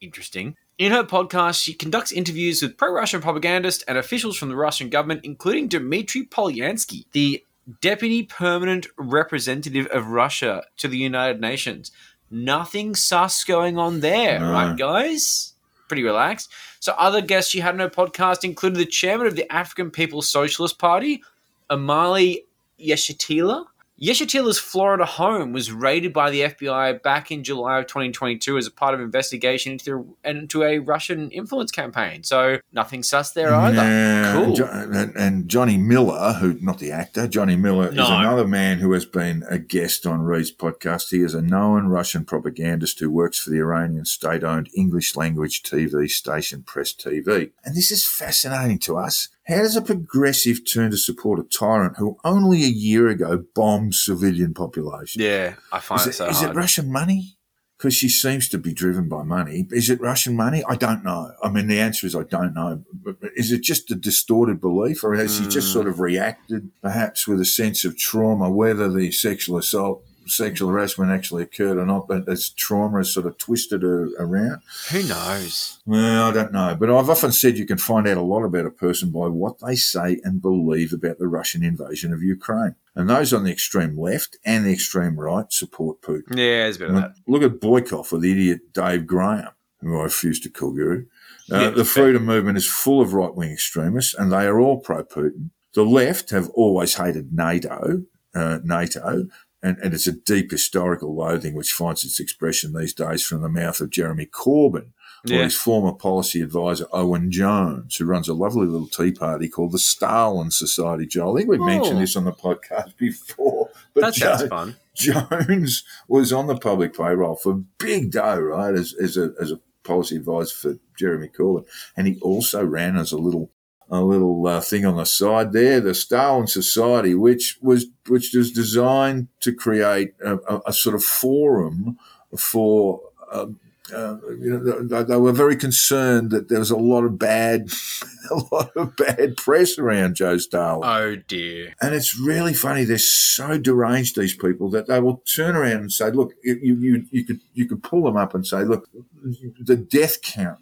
Interesting. In her podcast, she conducts interviews with pro Russian propagandists and officials from the Russian government, including Dmitry Polyansky, the Deputy Permanent Representative of Russia to the United Nations. Nothing sus going on there, No. right, guys? Pretty relaxed. So, other guests she had on her podcast included the chairman of the African People's Socialist Party, Omali Yeshitela. Yeshitela's Florida home was raided by the FBI back in July of 2022 as a part of investigation into, into a Russian influence campaign. So, nothing sus there either. Yeah, Cool. and, Jo- and, and Johnny Miller, who not the actor, Johnny Miller is another man who has been a guest on Reade's podcast. He is a known Russian propagandist who works for the Iranian state-owned English language TV station Press TV. And this is fascinating to us. How does a progressive turn to support a tyrant who only a year ago bombed civilian population? Yeah, I find Is it, it, so is hard. it Russian money? Because she seems to be driven by money. Is it Russian money? I don't know. I mean, the answer is I don't know. But, is it just a distorted belief, or has she just Mm. sort of reacted, perhaps with a sense of trauma, whether the sexual assault, sexual harassment actually occurred or not? But as trauma has sort of twisted her around. Who knows? Well, I don't know, but I've often said you can find out a lot about a person by what they say and believe about the Russian invasion of Ukraine. And those on the extreme left and the extreme right support Putin. Yeah, there's a bit of that. Look at Boykoff with the idiot Dave Graham, who I refuse to call guru. Uh, Yeah, the fair. freedom movement is full of right wing extremists, and they are all pro Putin. The left have always hated NATO, uh, NATO, and, and it's a deep historical loathing which finds its expression these days from the mouth of Jeremy Corbyn or his former policy advisor Owen Jones, who runs a lovely little tea party called the Stalin Society. Joe, I think we Oh. mentioned this on the podcast before, but That sounds Jo- fun. Jones was on the public payroll for big dough, right, as, as a as a policy advisor for Jeremy Corbyn, and he also ran as a little a little uh, thing on the side there, the Stalin Society, which was which was designed to create a, a, a sort of forum for. Um, uh, you know, they, they were very concerned that there was a lot of bad, a lot of bad press around Joe Stalin. Oh dear. And it's really funny. They're so deranged, these people, that they will turn around and say, "Look, you you you could you could pull them up and say, look, the death count,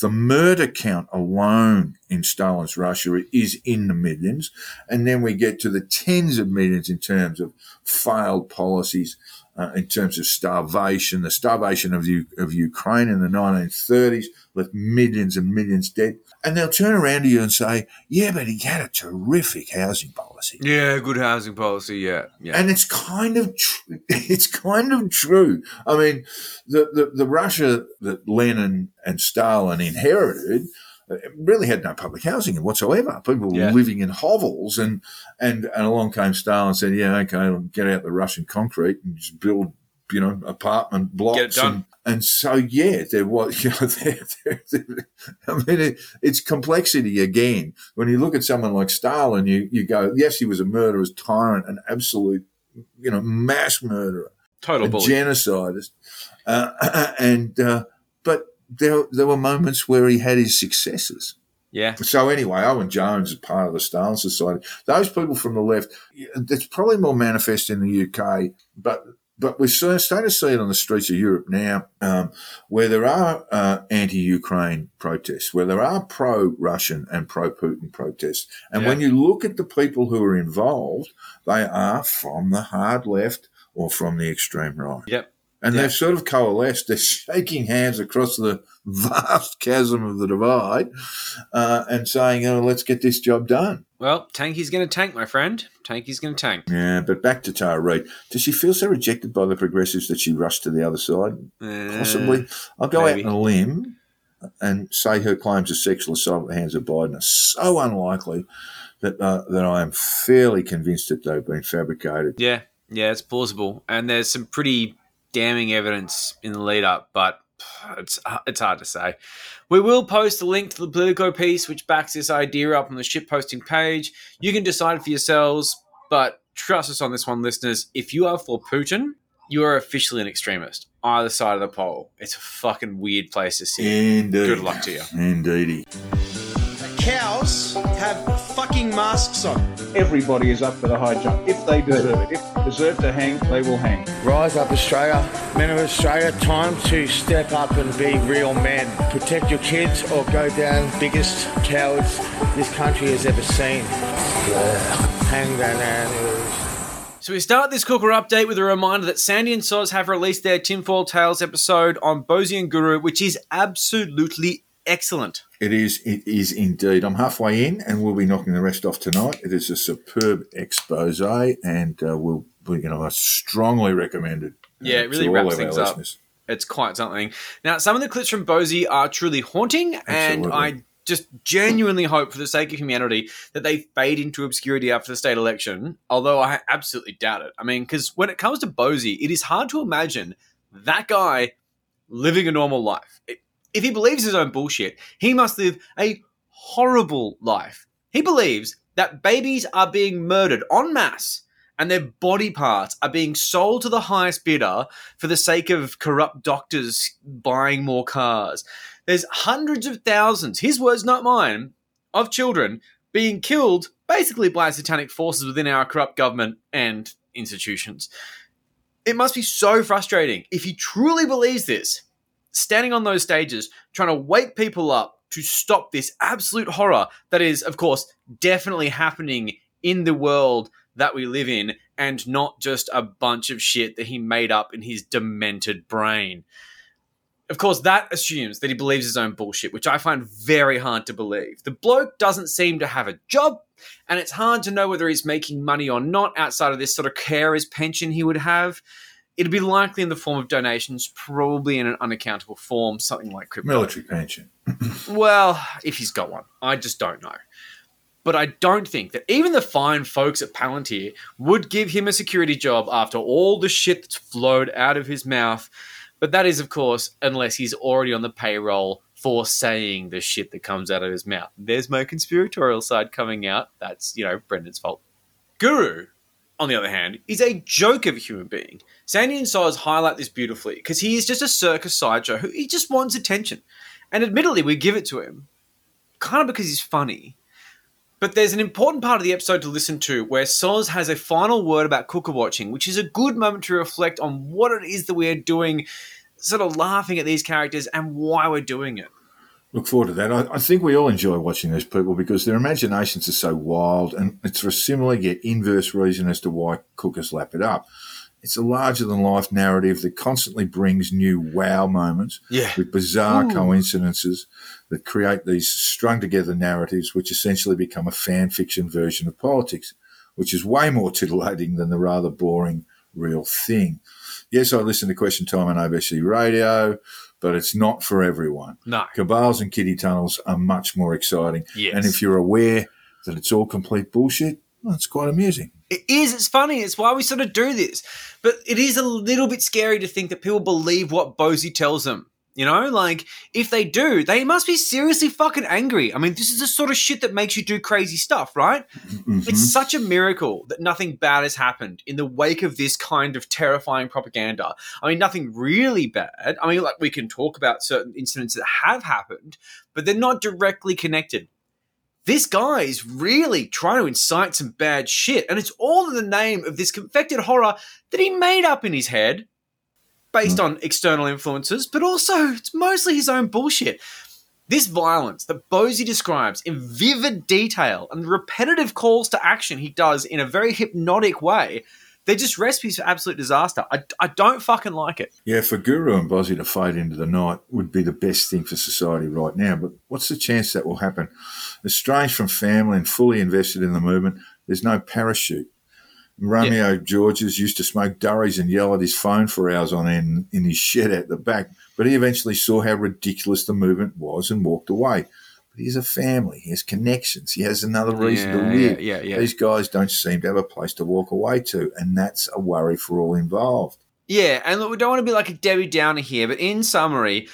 the murder count alone in Stalin's Russia is in the millions, and then we get to the tens of millions in terms of failed policies." Uh, in terms of starvation, the starvation of, U- of Ukraine in the 1930s left millions and millions dead. And they'll turn around to you and say, yeah, but he had a terrific housing policy. Yeah, good housing policy. Yeah, yeah. And it's kind of tr- it's kind of true. I mean, the, the, the Russia that Lenin and Stalin inherited uh, really had no public housing whatsoever. People were living in hovels, and, and and along came Stalin and said, "Yeah, okay, get out the Russian concrete and just build." You know, apartment blocks, Get it done. And, and so yeah, there was. You know, there, there, there- I mean, it, it's complexity again. When you look at someone like Stalin, you you go, yes, he was a murderous tyrant, an absolute, you know, mass murderer, Total genocidist, uh, and uh, but there there were moments where he had his successes. yeah. So anyway, Owen Jones is part of the Stalin Society. Those people from the left, it's probably more manifest in the UK, but but we're starting to see it on the streets of Europe now, um, where there are uh, anti-Ukraine protests, where there are pro-Russian and pro-Putin protests, and Yeah. when you look at the people who are involved, they are from the hard left or from the extreme right. Yep. And Yeah. they've sort of coalesced. They're shaking hands across the vast chasm of the divide uh, and saying, oh, let's get this job done. Well, Tanky's going to tank, my friend. Tanky's going to tank. Yeah, but back to Tara Reade. Does she feel so rejected by the progressives that she rushed to the other side? Uh, Possibly. I'll go maybe. out on a limb and say her claims of sexual assault at the hands of Biden are so unlikely that, uh, that I am fairly convinced that they've been fabricated. Yeah, yeah, it's plausible, and there's some pretty damning evidence in the lead up, but it's uh, it's hard to say. We will post a link to the Politico piece, which backs this idea up on the ship posting page. You can decide for yourselves, but trust us on this one, listeners. If you are for Putin, you are officially an extremist. Either side of the pole. It's a fucking weird place to sit. Indeed. Good luck to you. Indeedy. Cows have fucking masks on. Everybody is up for the high jump if they deserve it. If they deserve to hang, they will hang. Rise up, Australia. Men of Australia, time to step up and be real men. Protect your kids or go down biggest cowards this country has ever seen. Hang that animals. So we start this Cooker update with a reminder that Sandy and Soz have released their Tinfoil Tales episode on Bosi and Guru, which is absolutely excellent. It is. It is indeed. I'm halfway in, and we'll be knocking the rest off tonight. It is a superb expose, and uh, we'll, we, you know, I strongly recommend it. uh, Yeah, it really wraps things up. listeners. It's quite something. Now, some of the clips from Bosi are truly haunting, and I just genuinely hope, for the sake of humanity, that they fade into obscurity after the state election. Although I absolutely doubt it. I mean, because when it comes to Bosi, it is hard to imagine that guy living a normal life. If he believes his own bullshit, he must live a horrible life. He believes that babies are being murdered en masse and their body parts are being sold to the highest bidder for the sake of corrupt doctors buying more cars. There's hundreds of thousands, his words, not mine, of children being killed basically by satanic forces within our corrupt government and institutions. It must be so frustrating if he truly believes this, standing on those stages, trying to wake people up to stop this absolute horror that is, of course, definitely happening in the world that we live in and not just a bunch of shit that he made up in his demented brain. Of course, that assumes that he believes his own bullshit, which I find very hard to believe. The bloke doesn't seem to have a job, And it's hard to know whether he's making money or not outside of this sort of carer's pension he would have. It'd be likely in the form of donations, probably in an unaccountable form, something like crypto. Military pension. Well, if he's got one, I just don't know. But I don't think that even the fine folks at Palantir would give him a security job after all the shit that's flowed out of his mouth. But that is, of course, unless he's already on the payroll for saying the shit that comes out of his mouth. There's my conspiratorial side coming out. That's, you know, Brendan's fault. Guru, on the other hand, is a joke of a human being. Sandy and Soz highlight this beautifully because he is just a circus sideshow who he just wants attention. And admittedly, we give it to him kind of because he's funny. But there's an important part of the episode to listen to where Soz has a final word about cooker watching, which is a good moment to reflect on what it is that we're doing, sort of laughing at these characters and why we're doing it. Look forward to that. I, I think we all enjoy watching these people because their imaginations are so wild, and it's for a similar yet inverse reason as to why cookers lap it up. It's a larger than life narrative that constantly brings new wow moments Yeah. with bizarre Ooh. coincidences that create these strung together narratives, which essentially become a fan fiction version of politics, which is way more titillating than the rather boring real thing. Yes, I listen to Question Time on ABC Radio, but it's not for everyone. No. Cabals and kitty tunnels are much more exciting. Yes. And if you're aware that it's all complete bullshit, well, it's quite amusing. It is. It's funny. It's why we sort of do this. But it is a little bit scary to think that people believe what Bosi tells them. You know, like if they do, they must be seriously fucking angry. I mean, this is the sort of shit that makes you do crazy stuff, right? Mm-hmm. It's such a miracle that nothing bad has happened in the wake of this kind of terrifying propaganda. I mean, nothing really bad. I mean, like we can talk about certain incidents that have happened, but they're not directly connected this guy is really trying to incite some bad shit, and it's all in the name of this confected horror that he made up in his head, based hmm. on external influences, but also it's mostly his own bullshit. This violence that Bosi describes in vivid detail and the repetitive calls to action he does in a very hypnotic way, they're just recipes for absolute disaster. I, I don't fucking like it. Yeah, for Guru and Bosi to fade into the night would be the best thing for society right now. But what's the chance that will happen? Estranged from family and fully invested in the movement, there's no parachute. Romeo Georges used to smoke durries and yell at his phone for hours on end in his shed at the back, but he eventually saw how ridiculous the movement was and walked away. But he has a family, he has connections, he has another reason to live. yeah, yeah, yeah. These guys don't seem to have a place to walk away to, and that's a worry for all involved. Yeah, and look, we don't want to be like a Debbie Downer here, but in summary,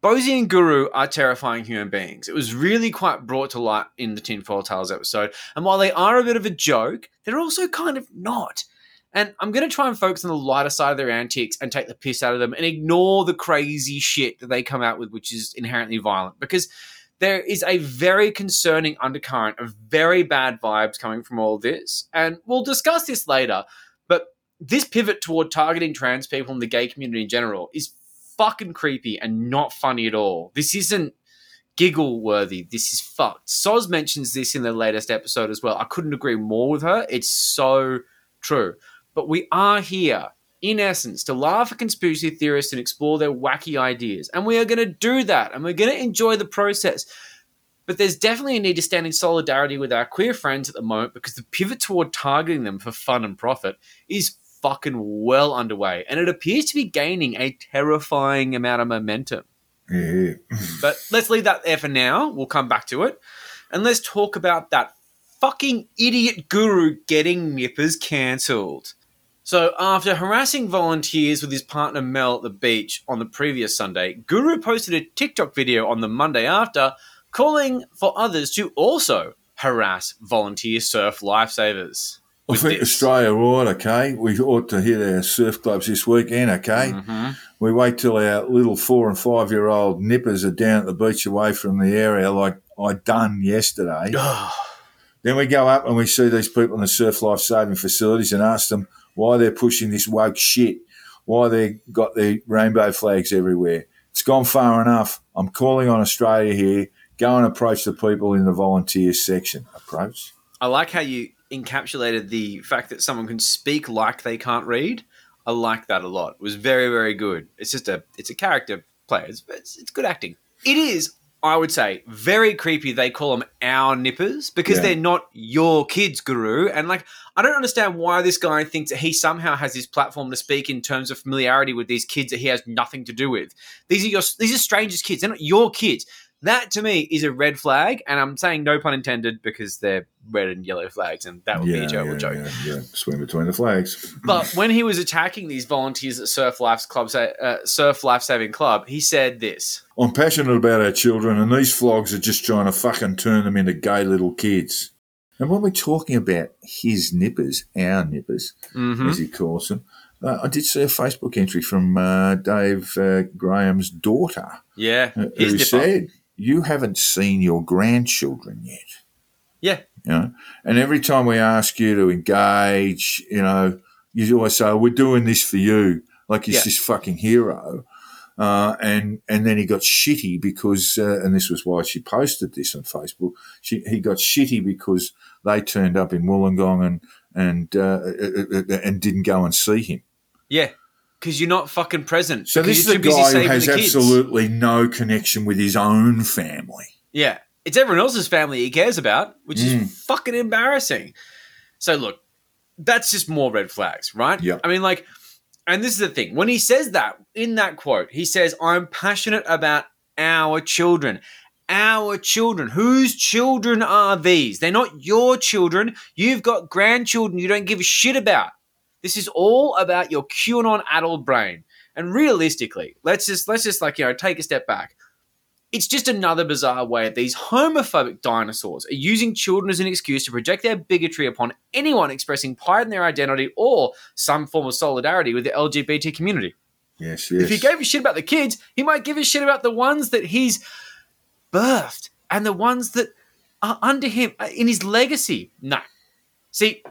Bosi and Guru are terrifying human beings. It was really quite brought to light in the Tinfoil Tales episode. And while they are a bit of a joke, they're also kind of not. And I'm going to try and focus on the lighter side of their antics and take the piss out of them and ignore the crazy shit that they come out with, which is inherently violent. Because there is a very concerning undercurrent of very bad vibes coming from all this. And we'll discuss this later. But this pivot toward targeting trans people and the gay community in general is fucking creepy and not funny at all. This isn't giggle worthy. This is fucked. Soz mentions this in the latest episode as well. I couldn't agree more with her. It's so true. But we are here, in essence, to laugh at conspiracy theorists and explore their wacky ideas. And we are going to do that. And we're going to enjoy the process. But there's definitely a need to stand in solidarity with our queer friends at the moment because the pivot toward targeting them for fun and profit is fucking well underway. And it appears to be gaining a terrifying amount of momentum. But let's leave that there for now. We'll come back to it. And let's talk about that fucking idiot guru getting nippers cancelled. So, after harassing volunteers with his partner Mel at the beach on the previous Sunday, Guru posted a TikTok video on the Monday after calling for others to also harass volunteer surf lifesavers. I think this. Australia right, okay? We ought to hit our surf clubs this weekend, okay? Mm-hmm. We wait till our little four and five year old nippers are down at the beach away from the area like I done yesterday. then we go up and we see these people in the surf life saving facilities and ask them why they're pushing this woke shit, why they got their rainbow flags everywhere. It's gone far enough. I'm calling on Australia here. Go and approach the people in the volunteers section. Approach. I like how you encapsulated the fact that someone can speak like they can't read. I like that a lot. It was very, very good. It's just a it's a character play. It's, it's, it's good acting. It is I would say very creepy. They call them our nippers because Yeah. they're not your kids, Guru. And like, I don't understand why this guy thinks that he somehow has this platform to speak in terms of familiarity with these kids that he has nothing to do with. These are your these are strangers' kids. They're not your kids. That to me is a red flag, and I'm saying no pun intended because they're red and yellow flags, and that would be a terrible yeah, joke. yeah, yeah. Swim between the flags. But when he was attacking these volunteers at Surf Life's club, uh, Surf Life Saving Club, he said this. I'm passionate about our children, and these flogs are just trying to fucking turn them into gay little kids. And when we're talking about his nippers, our nippers, Mhm. as he calls them, uh, I did see a Facebook entry from uh, Dave uh, Graham's daughter, Yeah, uh, who nipper. said, "You haven't seen your grandchildren yet." Yeah, You know, and every time we ask you to engage, you know, you always say, "We're doing this for you," like he's Yeah. this fucking hero. Uh, and and then he got shitty because, uh, and this was why she posted this on Facebook. She he got shitty because they turned up in Wollongong and and uh, uh, uh, and didn't go and see him. yeah, because you're not fucking present. So this is a guy who has absolutely no connection with his own family. Yeah. It's everyone else's family he cares about, which Mm. is fucking embarrassing. So look, that's just more red flags, right? Yeah. I mean, like, and this is the thing. When he says that in that quote, he says, I'm passionate about our children. Our children. Whose children are these? They're not your children. You've got grandchildren you don't give a shit about. This is all about your QAnon adult brain. And realistically, let's just let's just like, you know, take a step back it's just another bizarre way that these homophobic dinosaurs are using children as an excuse to project their bigotry upon anyone expressing pride in their identity or some form of solidarity with the LGBT community. Yes, yes. If he gave a shit about the kids, he might give a shit about the ones that he's birthed and the ones that are under him uh, in his legacy. No. See,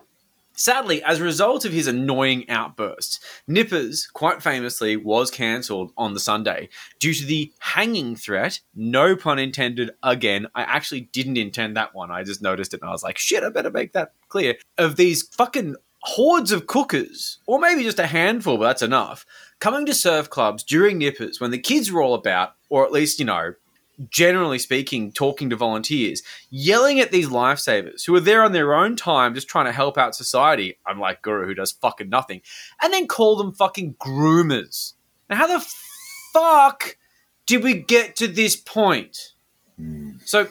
sadly, as a result of his annoying outbursts, Nippers, quite famously, was cancelled on the Sunday due to the hanging threat. No pun intended. Again, I actually didn't intend that one. I just noticed it and I was like, shit, I better make that clear. Of these fucking hordes of cookers, or maybe just a handful, but that's enough, coming to surf clubs during Nippers when the kids were all about, or at least, you know, generally speaking, talking to volunteers, yelling at these lifesavers who are there on their own time just trying to help out society, unlike Guru who does fucking nothing, and then call them fucking groomers. Now, how the fuck did we get to this point? So,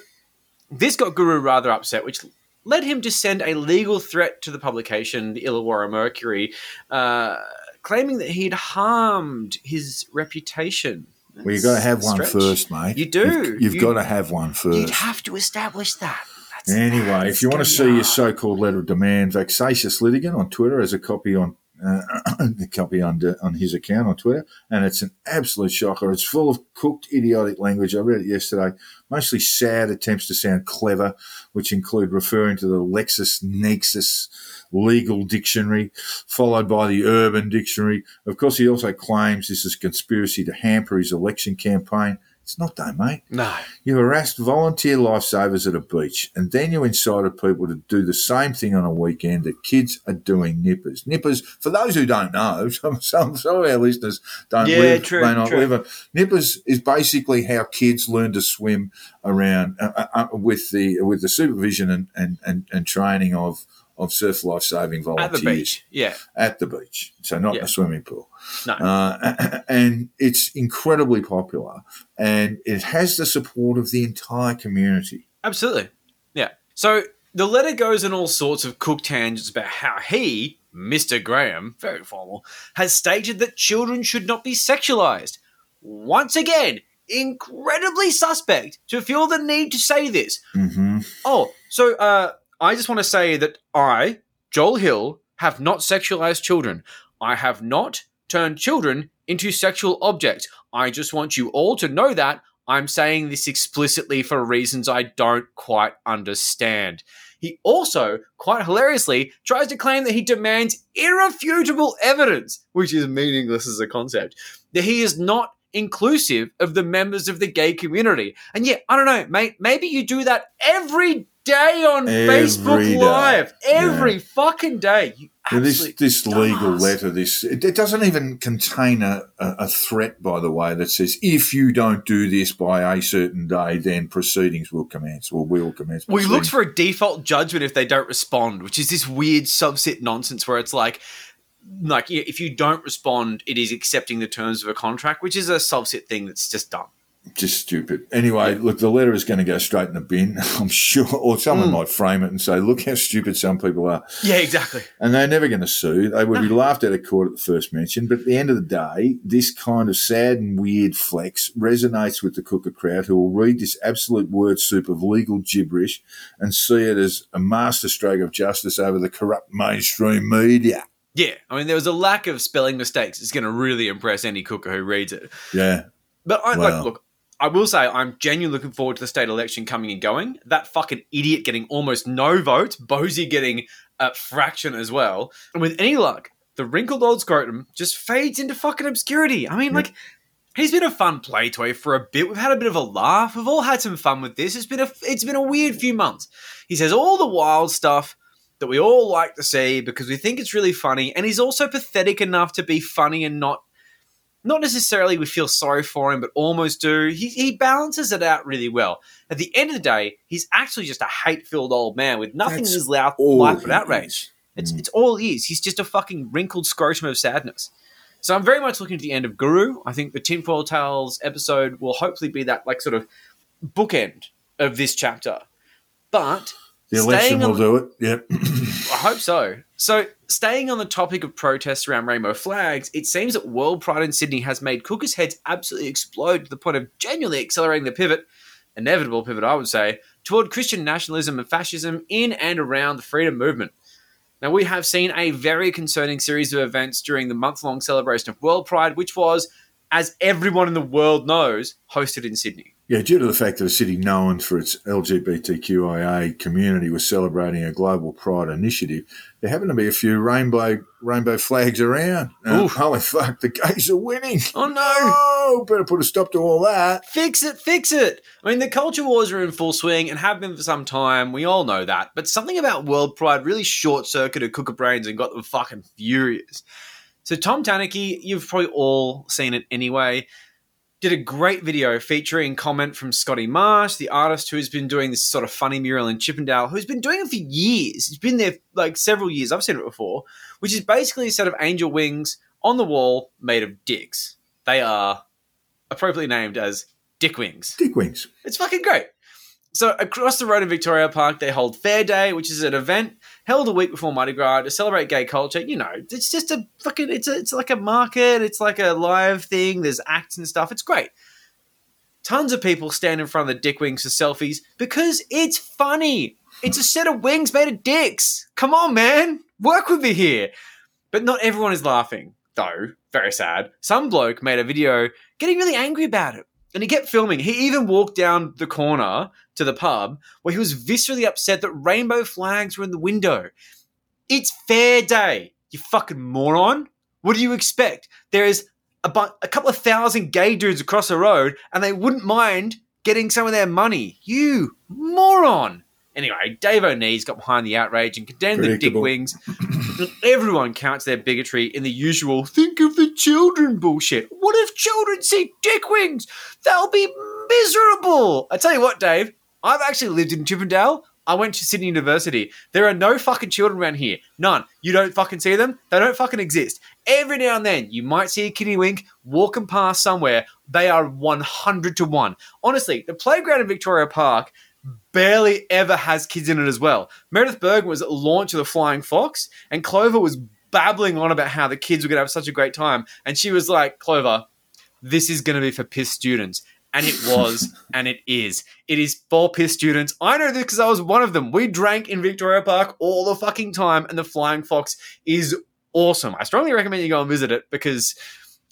this got Guru rather upset, which led him to send a legal threat to the publication, the Illawarra Mercury, uh, claiming that he'd harmed his reputation. Well, you've got to have one first, mate. You do. You've, you've You- got to have one first. You'd have to establish that. That's, Anyway, if you want to see your so-called letter of demand, vexatious litigant on Twitter has a copy on uh, a copy on on his account on Twitter, and it's an absolute shocker. It's full of cooked, idiotic language. I read it yesterday. Mostly sad attempts to sound clever, which include referring to the LexisNexis legal dictionary, followed by the Urban Dictionary. Of course, he also claims this is a conspiracy to hamper his election campaign. It's not though, mate. No. You harassed volunteer lifesavers at a beach, and then you incited people to do the same thing on a weekend that kids are doing nippers. Nippers, for those who don't know, some, some, some of our listeners don't Yeah, live, true, may not true. live. Nippers is basically how kids learn to swim around uh, uh, uh, with the with the supervision and, and, and, and training of, of surf life saving At volunteers the beach. Yeah. at the beach, so not in Yeah. a swimming pool. No. Uh, and it's incredibly popular, and it has the support of the entire community. Absolutely. Yeah. So the letter goes in all sorts of cooked tangents about how he, Mr. Graham, very formal, has stated that children should not be sexualized. Once again, incredibly suspect to feel the need to say this. hmm Oh, so uh, I just want to say that I, Joel Hill, have not sexualized children. I have not turned children into sexual objects. I just want you all to know that I'm saying this explicitly for reasons I don't quite understand. He also, quite hilariously, tries to claim that he demands irrefutable evidence, which is meaningless as a concept, that he is not inclusive of the members of the gay community. And yeah, I don't know, mate, maybe you do that every day on Every Facebook day. Live. Every Yeah. fucking day. You this this legal letter, this it, it doesn't even contain a, a, threat, by the way, that says if you don't do this by a certain day, then proceedings will commence or will commence. Well, he looks for a default judgment if they don't respond, which is this weird subset nonsense where it's like, like if you don't respond, it is accepting the terms of a contract, which is a subset thing that's just dumb. Just stupid. Anyway, look, the letter is going to go straight in the bin, I'm sure, or someone Mm. might frame it and say, "Look how stupid some people are," Yeah, exactly. and they're never going to sue. They would be laughed out of court at the first mention. But at the end of the day, this kind of sad and weird flex resonates with the cooker crowd, who will read this absolute word soup of legal gibberish and see it as a masterstroke of justice over the corrupt mainstream media. Yeah, I mean, there was a lack of spelling mistakes. It's going to really impress any cooker who reads it. Yeah. But I Wow. like look. I will say I'm genuinely looking forward to the state election coming and going. That fucking idiot getting almost no votes, Bosi getting a fraction as well, and with any luck, the wrinkled old scrotum just fades into fucking obscurity. I mean, like. He's been a fun play toy for a bit. We've had a bit of a laugh. We've all had some fun with this. It's been a it's been a weird few months. He says all the wild stuff that we all like to see because we think it's really funny, and he's also pathetic enough to be funny and not not necessarily we feel sorry for him, but almost do. He, he balances it out really well. At the end of the day, he's actually just a hate filled old man with nothing That's in his life, life but outrage. It's, Mm. it's all he is. He's just a fucking wrinkled scrotum of sadness. So I'm very much looking to the end of Guru. I think the Tinfoil Tales episode will hopefully be that like sort of bookend of this chapter. But The election will do it. Yep. I hope so. So, staying on the topic of protests around rainbow flags, it seems that World Pride in Sydney has made cookers' heads absolutely explode to the point of genuinely accelerating the pivot, inevitable pivot, I would say, toward Christian nationalism and fascism in and around the freedom movement. Now, we have seen a very concerning series of events during the month long celebration of World Pride, which was, as everyone in the world knows, hosted in Sydney. Yeah, due to the fact that a city known for its LGBTQIA community was celebrating a global pride initiative, there happened to be a few rainbow rainbow flags around. Uh, holy fuck, the gays are winning. Oh no! Oh, better put a stop to all that. Fix it, fix it. I mean, the culture wars are in full swing and have been for some time. We all know that. But something about World Pride really short circuited Cooker Brains and got them fucking furious. So, Tom Tanuki, you've probably all seen it anyway, did a great video featuring comment from Scotty Marsh, the artist who's been doing this sort of funny mural in Chippendale, who's been doing it for years. He's been there like several years. I've seen it before, which is basically a set of angel wings on the wall made of dicks. They are appropriately named as dick wings. Dick wings. It's fucking great. So across the road in Victoria Park, they hold Fair Day, which is an event held a week before Mardi Gras to celebrate gay culture. You know, it's just a fucking it's a, it's like a market. It's like a live thing. There's acts and stuff. It's great. Tons of people stand in front of the dick wings for selfies because it's funny. It's a set of wings made of dicks. Come on, man, work with me here. But not everyone is laughing, though. Very sad. Some bloke made a video getting really angry about it. And he kept filming. He even walked down the corner to the pub where he was viscerally upset that rainbow flags were in the window. It's fair day, you fucking moron. What do you expect? There is a, bu- a couple of thousand gay dudes across the road and they wouldn't mind getting some of their money. You moron. Anyway, Dave O'Neill's got behind the outrage and condemned the dick Predictable. wings. Everyone counts their bigotry in the usual think of the children bullshit. What if children see dick wings? They'll be miserable. I tell you what, Dave, I've actually lived in Chippendale. I went to Sydney University. There are no fucking children around here. None. You don't fucking see them. They don't fucking exist. Every now and then, you might see a kitty wink walking past somewhere. They are 100 to 1. Honestly, the playground in Victoria Park barely ever has kids in it as well. Meredith Burgmann was at launch of the Flying Fox, and Clover was babbling on about how the kids were going to have such a great time. And she was like, Clover, this is going to be for piss students. And it was, and it is. It is for piss students. I know this because I was one of them. We drank in Victoria Park all the fucking time, and the Flying Fox is awesome. I strongly recommend you go and visit it because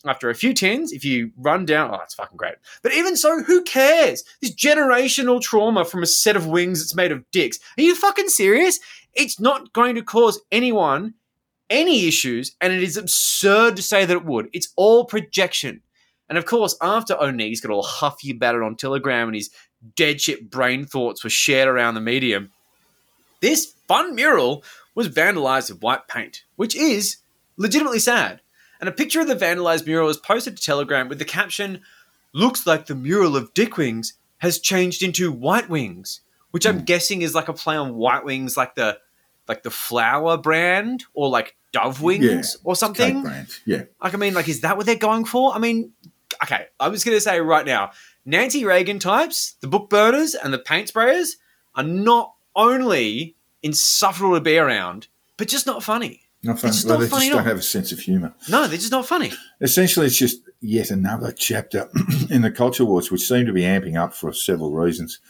after a few tins, if you run down, oh, it's fucking great. But even so, who cares? This generational trauma from a set of wings that's made of dicks. Are you fucking serious? It's not going to cause anyone any issues, and it is absurd to say that it would. It's all projection. And of course, after O'Neill's got all huffy about it on Telegram and his dead shit brain thoughts were shared around the medium, This fun mural was vandalized with white paint, which is legitimately sad. And a picture of the vandalized mural was posted to Telegram with the caption, Looks like the mural of Dick Wings has changed into White Wings, which I'm guessing is like a play on White Wings, like the like the flower brand or like Dove Wings Yeah, or something. Yeah. Like, I mean, like, is that what they're going for? I mean, okay, I'm just going to say right now Nancy Reagan types, the book burners, and the paint sprayers are not only insufferable to be around, but just not funny. Not funny. Well, not they funny just don't have a sense of humour. No, they're just not funny. Essentially, it's just yet another chapter in the culture wars, which seem to be amping up for several reasons.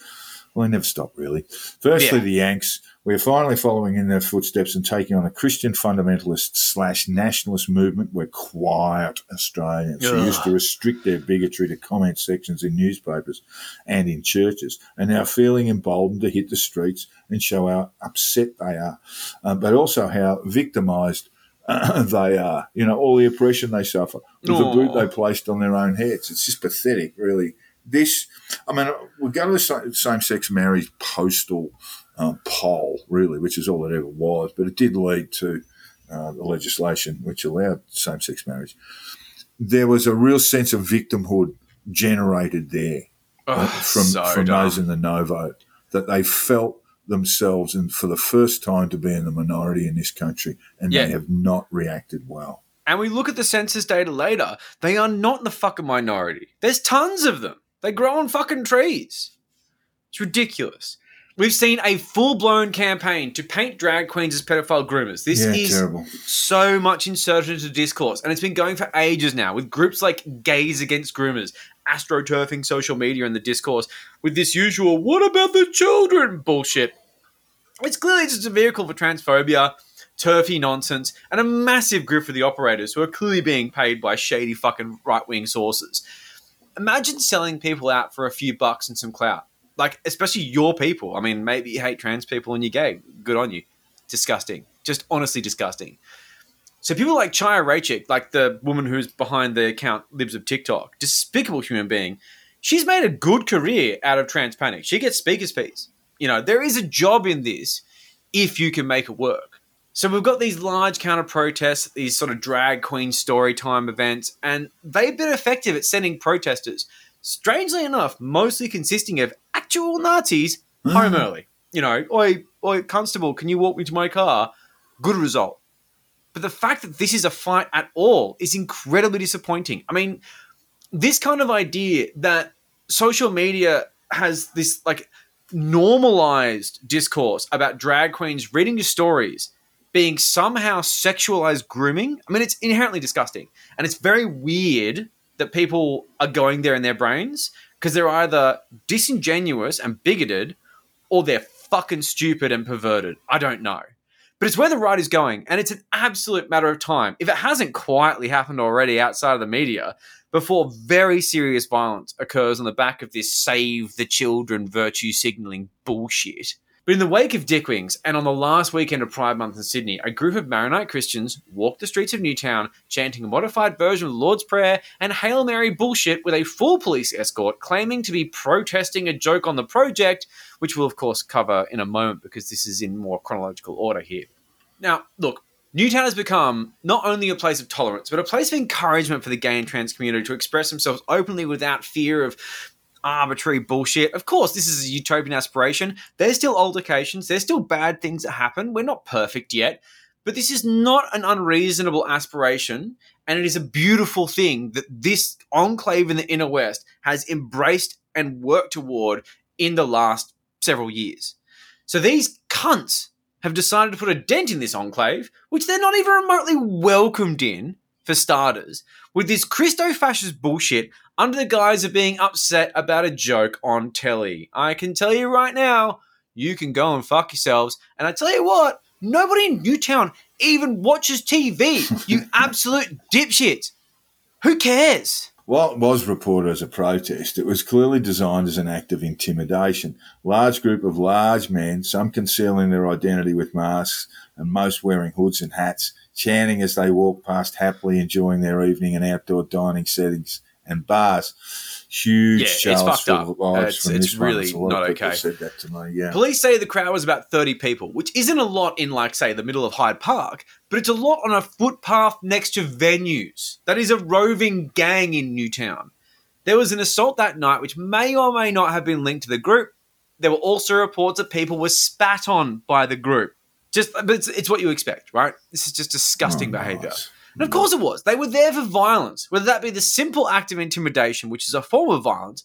Well, they never stop, really. Firstly, Yeah. the Yanks. We're finally following in their footsteps and taking on a Christian fundamentalist slash nationalist movement. We're quiet Australians who Ugh. used to restrict their bigotry to comment sections in newspapers and in churches, and now feeling emboldened to hit the streets and show how upset they are, uh, but also how victimised they are. You know, all the oppression they suffer with the boot they placed on their own heads. It's just pathetic, really. This, I mean, we go to the same sex marriage postal um, poll, really, which is all it ever was, but it did lead to uh, the legislation which allowed same sex marriage. There was a real sense of victimhood generated there uh, from, so from dumb. those in the no vote, that they felt themselves, and for the first time, to be in the minority in this country, and Yeah. they have not reacted well. And we look at the census data later, they are not in the fucking minority. There's tons of them. They grow on fucking trees. It's ridiculous. We've seen a full blown campaign to paint drag queens as pedophile groomers. This yeah, is terrible. so much inserted into discourse, and it's been going for ages now with groups like Gays Against Groomers, astroturfing social media and the discourse with this usual "What about the children?" bullshit. It's clearly just a vehicle for transphobia, turfy nonsense, and a massive grip for the operators who are clearly being paid by shady fucking right wing sources. Imagine selling people out for a few bucks and some clout. Like, especially your people. I mean, maybe you hate trans people and you're gay. Good on you. Disgusting. Just honestly disgusting. So people like Chaya Raichik, like the woman who's behind the account Libs of TikTok, despicable human being, she's made a good career out of trans panic. She gets speaker's fees. You know, there is a job in this if you can make it work. So we've got these large counter protests, these sort of drag queen story time events, and they've been effective at sending protesters, strangely enough, mostly consisting of actual Nazis, hmm. home early. You know, oi, oi, constable, can you walk me to my car? Good result. But the fact that this is a fight at all is incredibly disappointing. I mean, this kind of idea that social media has this like normalized discourse about drag queens reading your stories being somehow sexualized grooming. I mean, it's inherently disgusting. And it's very weird that people are going there in their brains because they're either disingenuous and bigoted or they're fucking stupid and perverted. I don't know. But it's where the right is going, and it's an absolute matter of time. If it hasn't quietly happened already outside of the media, before very serious violence occurs on the back of this save the children virtue signaling bullshit. But in the wake of Dickwings, and on the last weekend of Pride Month in Sydney, a group of Maronite Christians walked the streets of Newtown chanting a modified version of the Lord's Prayer and Hail Mary bullshit with a full police escort claiming to be protesting a joke on the project, which we'll of course cover in a moment because this is in more chronological order here. Now, look, Newtown has become not only a place of tolerance, but a place of encouragement for the gay and trans community to express themselves openly without fear of arbitrary bullshit. Of course, this is a utopian aspiration. There's still altercations, there's still bad things that happen. We're not perfect yet. But this is not an unreasonable aspiration, and it is a beautiful thing that this enclave in the inner west has embraced and worked toward in the last several years. So these cunts have decided to put a dent in this enclave, which they're not even remotely welcomed in, for starters, with this Christo fascist bullshit under the guise of being upset about a joke on telly. I can tell you right now, you can go and fuck yourselves. And I tell you what, nobody in Newtown even watches TV, you absolute dipshit. Who cares? What was reported as a protest, it was clearly designed as an act of intimidation. Large group of large men, some concealing their identity with masks and most wearing hoods and hats, chanting as they walked past happily enjoying their evening in outdoor dining settings and bars. Huge Yeah, it's fucked up. It's- it's really not okay. Said that to me. Yeah. Police say the crowd was about 30 people, which isn't a lot in, like, say, the middle of Hyde Park, but it's a lot on a footpath next to venues. That is a roving gang in Newtown. There was an assault that night, which may or may not have been linked to the group. There were also reports that people were spat on by the group. Just, but it's, it's what you expect, right? This is just disgusting Oh, behavior. nice. And of course it was. They were there for violence, whether that be the simple act of intimidation, which is a form of violence,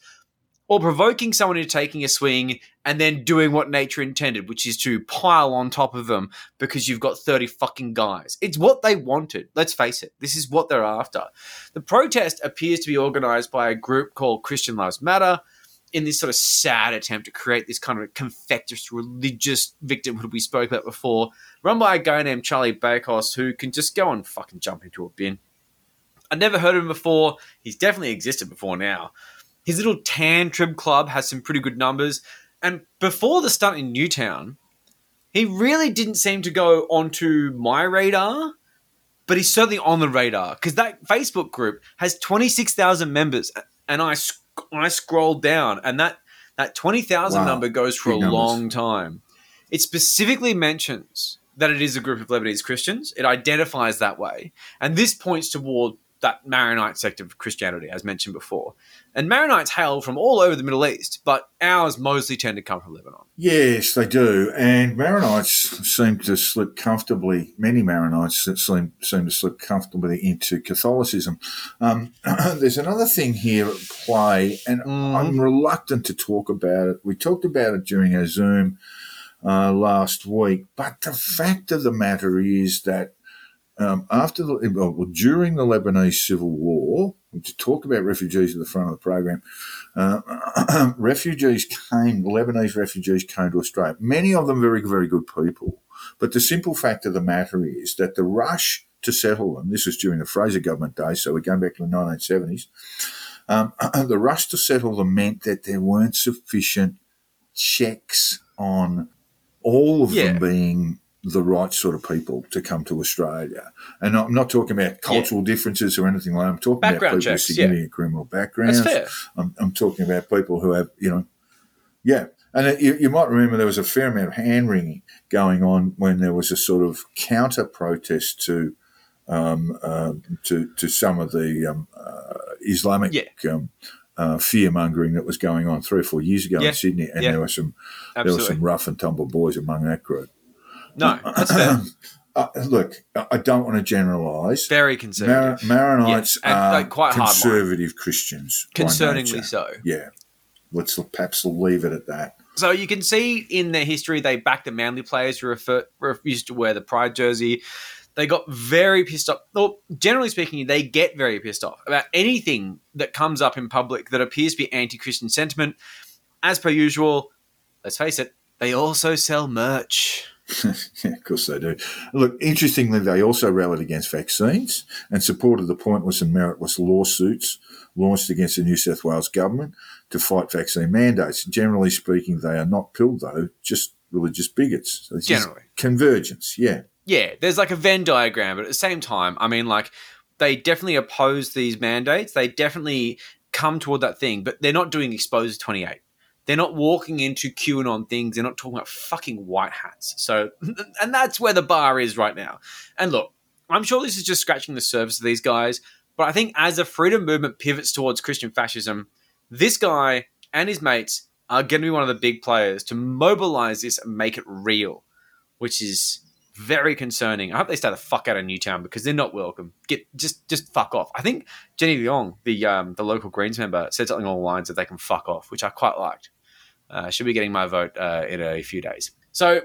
or provoking someone into taking a swing and then doing what nature intended, which is to pile on top of them because you've got 30 fucking guys. It's what they wanted. Let's face it. This is what they're after. The protest appears to be organized by a group called Christian Lives Matter in this sort of sad attempt to create this kind of confectious religious victimhood we spoke about before, run by a guy named Charlie Bakos who can just go and fucking jump into a bin. I'd never heard of him before. He's definitely existed before now. His little tan trib club has some pretty good numbers. And before the stunt in Newtown, he really didn't seem to go onto my radar, but he's certainly on the radar because that Facebook group has 26,000 members. And I, I scrolled down, and that, that 20,000 Wow. number goes for Big a numbers. long time. It specifically mentions that it is a group of Lebanese Christians. It identifies that way. And this points toward that Maronite sect of Christianity, as mentioned before. And Maronites hail from all over the Middle East, but ours mostly tend to come from Lebanon. Yes, they do. And Maronites seem to slip comfortably, many Maronites seem, seem to slip comfortably into Catholicism. Um, there's another thing here at play, and I'm reluctant to talk about it. We talked about it during our Zoom uh, last week, but the fact of the matter is that um, after the well, during the Lebanese civil war, to talk about refugees at the front of the program, uh, refugees came, Lebanese refugees came to Australia. Many of them very, very good people. But the simple fact of the matter is that the rush to settle them, this was during the Fraser government days, so we're going back to the 1970s, um, the rush to settle them meant that there weren't sufficient checks on all of Yeah. them being the right sort of people to come to Australia. And I'm not talking about cultural differences or anything like that. I'm talking Background about people checks, with yeah. significant criminal backgrounds. That's fair. I'm, I'm talking about people who have, you know, yeah. And it, you, you might remember there was a fair amount of hand wringing going on when there was a sort of counter protest to um, um to to some of the um, uh, Islamic um, uh, fear mongering that was going on three or four years ago Yeah. in Sydney, and Yeah. there were some there were some rough and tumble boys among that group. No, that's fair. Uh, look, I don't want to generalise. Very conservative. Mar- Maronites and, are like, quite conservative Christians. Concerningly so. Yeah. Let's perhaps leave it at that. So you can see in their history, they backed the Manly players who refer, refused to wear the Pride jersey. They got very pissed off. Well, generally speaking, they get very pissed off about anything that comes up in public that appears to be anti-Christian sentiment. As per usual, let's face it, they also sell merch. yeah, of course they do. Look, interestingly, they also rallied against vaccines and supported the pointless and meritless lawsuits launched against the New South Wales government to fight vaccine mandates. Generally speaking, they are not pilled, though, just religious bigots. So Generally. Convergence, yeah. yeah, there's like a Venn diagram, but at the same time, I mean, like they definitely oppose these mandates. They definitely come toward that thing, but they're not doing Expose 28. They're not walking into QAnon things. They're not talking about fucking white hats. So, and that's where the bar is right now. And look, I'm sure this is just scratching the surface of these guys, but I think as the freedom movement pivots towards Christian fascism, this guy and his mates are going to be one of the big players to mobilize this and make it real, which is very concerning. I hope they stay the fuck out of Newtown because they're not welcome. Get just just fuck off. I think Jenny Leong, the um, the local Greens member, said something along the lines that they can fuck off, which I quite liked. Uh, should be getting my vote uh, in a few days. So,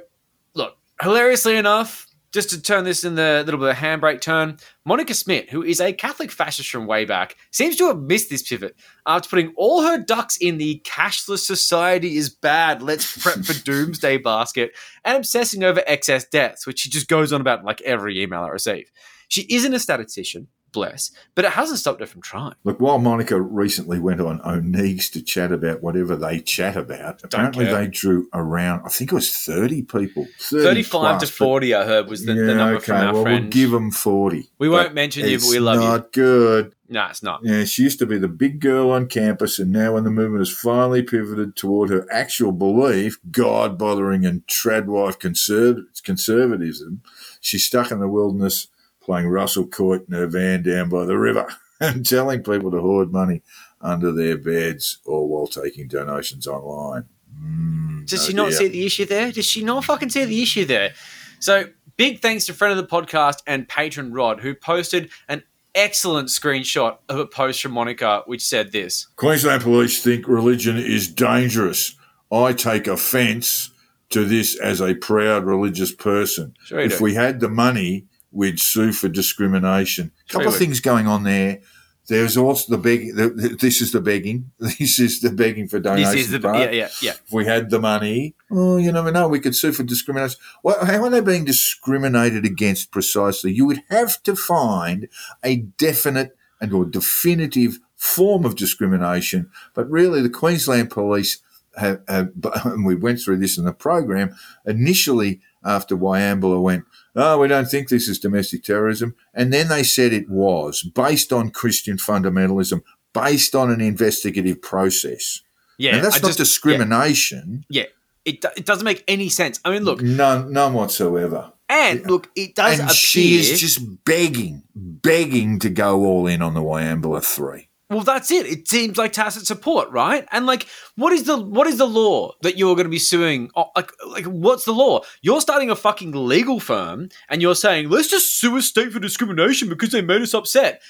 look, hilariously enough, just to turn this in the little bit of a handbrake turn, Monica Smith, who is a Catholic fascist from way back, seems to have missed this pivot after putting all her ducks in the cashless society is bad, let's prep for doomsday basket, and obsessing over excess deaths, which she just goes on about like every email I receive. She isn't a statistician, bless. But it hasn't stopped her from trying. Look, while Monica recently went on O'Neill's to chat about whatever they chat about, apparently they drew around, I think it was 30 people. 30 35 to plus, but- 40, I heard, was the, the number from our well, friend. we'll give them 40. We won't mention you, but we love you. not good. no, it's not. Yeah, she used to be the big girl on campus, and now when the movement has finally pivoted toward her actual belief, God bothering and tradwife conserv- conservatism, she's stuck in the wilderness playing Russell Coight in her van down by the river and telling people to hoard money under their beds or while taking donations online. Mm, Does oh she not dear. see the issue there? Does she not fucking see the issue there? So big thanks to friend of the podcast and patron Rod, who posted an excellent screenshot of a post from Monica, which said this. Queensland Police think religion is dangerous. I take offence to this as a proud religious person. Sure if do. we had the money, we'd sue for discrimination. A couple of things going on there. There's also the begging. The, this is the begging. This is the begging for This donations. is the part. yeah, yeah, yeah. If we had the money, oh, you never know. We could sue for discrimination. Well, how are they being discriminated against precisely? You would have to find a definite and or definitive form of discrimination. But really, the Queensland Police have, have and we went through this in the program initially after Wieambilla went. Oh, we don't think this is domestic terrorism. And then they said it was based on Christian fundamentalism, based on an investigative process. Yeah, and that's I not just- discrimination. Yeah, it, it doesn't make any sense. I mean, look, None, none whatsoever. and look, it does and appear. she is just begging, begging to go all in on the Wieambilla three. Well, that's it. It seems like tacit support, right? And like, what is the what is the law that you're going to be suing? oh, Like, like, what's the law? You're starting a fucking legal firm, and you're saying let's just sue a state for discrimination because they made us upset.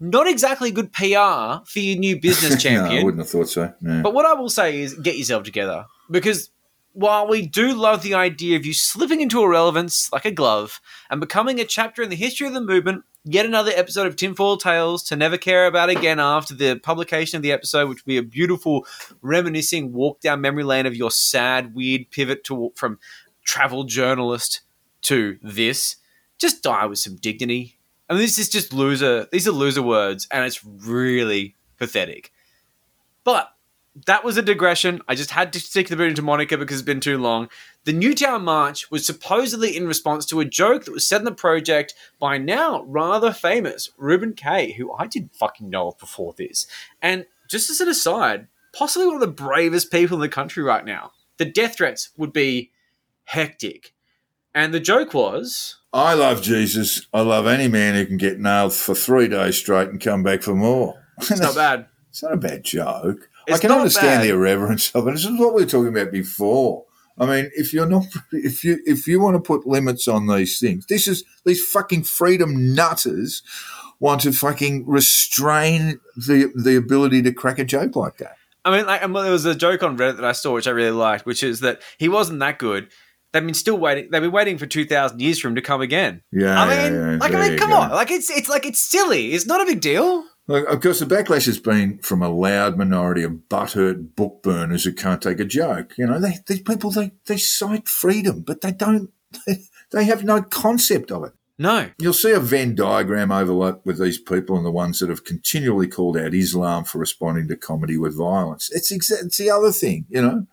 Not exactly good PR for your new business no, I wouldn't have thought so. No. But what I will say is get yourself together because while we do love the idea of you slipping into irrelevance like a glove and becoming a chapter in the history of the movement, yet another episode of Tinfoil Tales to never care about again after the publication of the episode, which will be a beautiful reminiscing walk down memory lane of your sad, weird pivot to from travel journalist to this. Just die with some dignity. I mean, this is just loser. These are loser words, and it's really pathetic. But that was a digression. I just had to stick the boot into Monica because it's been too long. The Newtown March was supposedly in response to a joke that was said in the project by now rather famous Reuben Kaye, who I didn't fucking know of before this. And just as an aside, possibly one of the bravest people in the country right now. The death threats would be hectic. And the joke was I love Jesus. I love any man who can get nailed for three days straight and come back for more. it's not bad. It's not a bad joke. It's I can understand bad. the irreverence of it. This is what we were talking about before. I mean, if you're not, if you if you want to put limits on these things, this is these fucking freedom nutters want to fucking restrain the the ability to crack a joke like that. I mean, like, there was a joke on Reddit that I saw, which I really liked, which is that he wasn't that good. They've been still waiting. They've been waiting for two thousand years for him to come again. Yeah, I mean, yeah, yeah, like, I mean, come go. on, like it's it's like it's silly. It's not a big deal. Look, of course, the backlash has been from a loud minority of butthurt book burners who can't take a joke. You know, they, these people they they cite freedom, but they don't. They, they have no concept of it. No, You'll see a Venn diagram overlap with these people and the ones that have continually called out Islam for responding to comedy with violence. It's exa- it's the other thing, you know.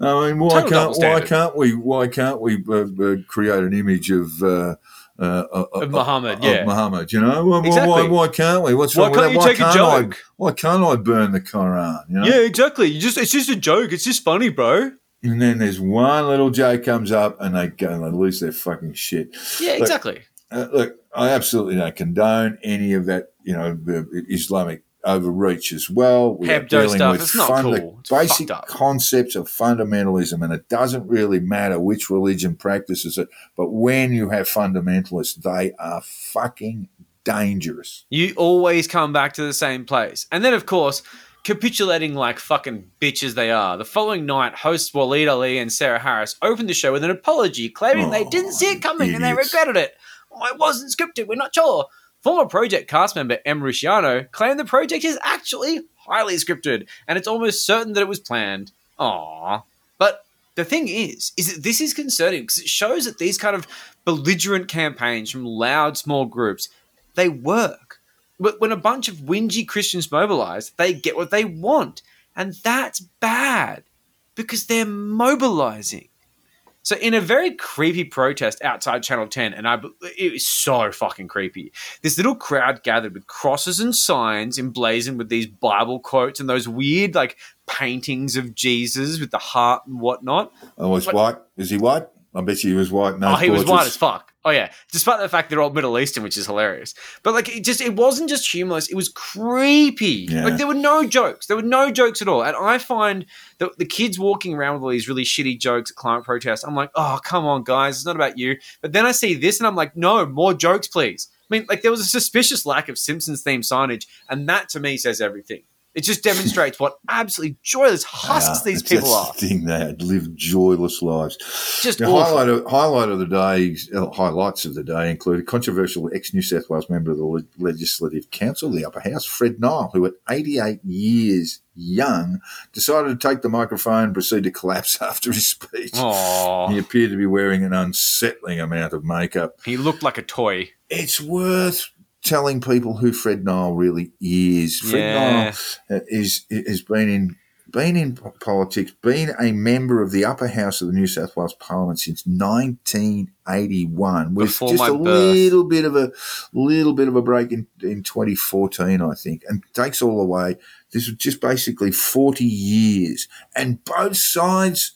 I mean, why Total can't why can't we why can't we uh, uh, create an image of uh, uh, uh, Of Muhammad, of yeah. Muhammad? You know, why, why- Exactly. why, why can't we? What's Why wrong with can't that? you take a can't joke? I, why can't I burn the Quran? You know? yeah, exactly. You just it's just a joke. It's just funny, bro. And then there's one little joke comes up, and they go and they lose their fucking shit. Yeah, Look, exactly. uh, look, I absolutely don't condone any of that, you know, the Islamic overreach as well. We are Hebdo dealing stuff, with it's not funda- cool. It's basic concepts of fundamentalism, and it doesn't really matter which religion practices it. But when you have fundamentalists, they are fucking dangerous. You always come back to the same place. And then, of course, capitulating like fucking bitches they are. The following night, hosts Waleed Aly and Sarah Harris opened the show with an apology, claiming they Oh, didn't see it oh, coming and they regretted it. Oh, it wasn't scripted, we're not sure. Former project cast member Em Rusciano claimed the project is actually highly scripted, and it's almost certain that it was planned. Aww. But the thing is, is that this is concerning because it shows that these kind of belligerent campaigns from loud small groups, they work. But when a bunch of whingy Christians mobilize, they get what they want. And that's bad because they're mobilizing. So, in a very creepy protest outside Channel 10, and I, it was so fucking creepy. This little crowd gathered with crosses and signs emblazoned with these Bible quotes and those weird, like, paintings of Jesus with the heart and whatnot. Oh, he's white. Is he white? I bet you he was white. No, oh, he was white as fuck. Oh yeah, despite the fact they're all Middle Eastern, which is hilarious. But like, it just it wasn't just humorless; it was creepy. Yeah. Like there were no jokes. There were no jokes at all. And I find that the kids walking around with all these really shitty jokes at climate protests, I'm like, oh come on, guys, it's not about you. But then I see this, and I'm like, no, more jokes, please. I mean, like there was a suspicious lack of Simpsons themed signage, and that to me says everything. It just demonstrates what absolutely joyless husks Yeah, these people are. the thing they had lived joyless lives. Just the highlight of, highlight of the day, uh, highlights of the day include a controversial ex New South Wales member of the Le- Legislative Council, the Upper House, Fred Nile, who at 88 years young decided to take the microphone and proceed to collapse after his speech. Aw. He appeared to be wearing an unsettling amount of makeup. He looked like a toy. It's worth telling people who Fred Nile really is. Fred Yeah. Nile uh, is has been in been in politics, been a member of the upper house of the New South Wales Parliament since 1981, with Before just a birth. little bit of a little bit of a break in, in 2014, I think, and takes all the way. This was just basically 40 years, and both sides,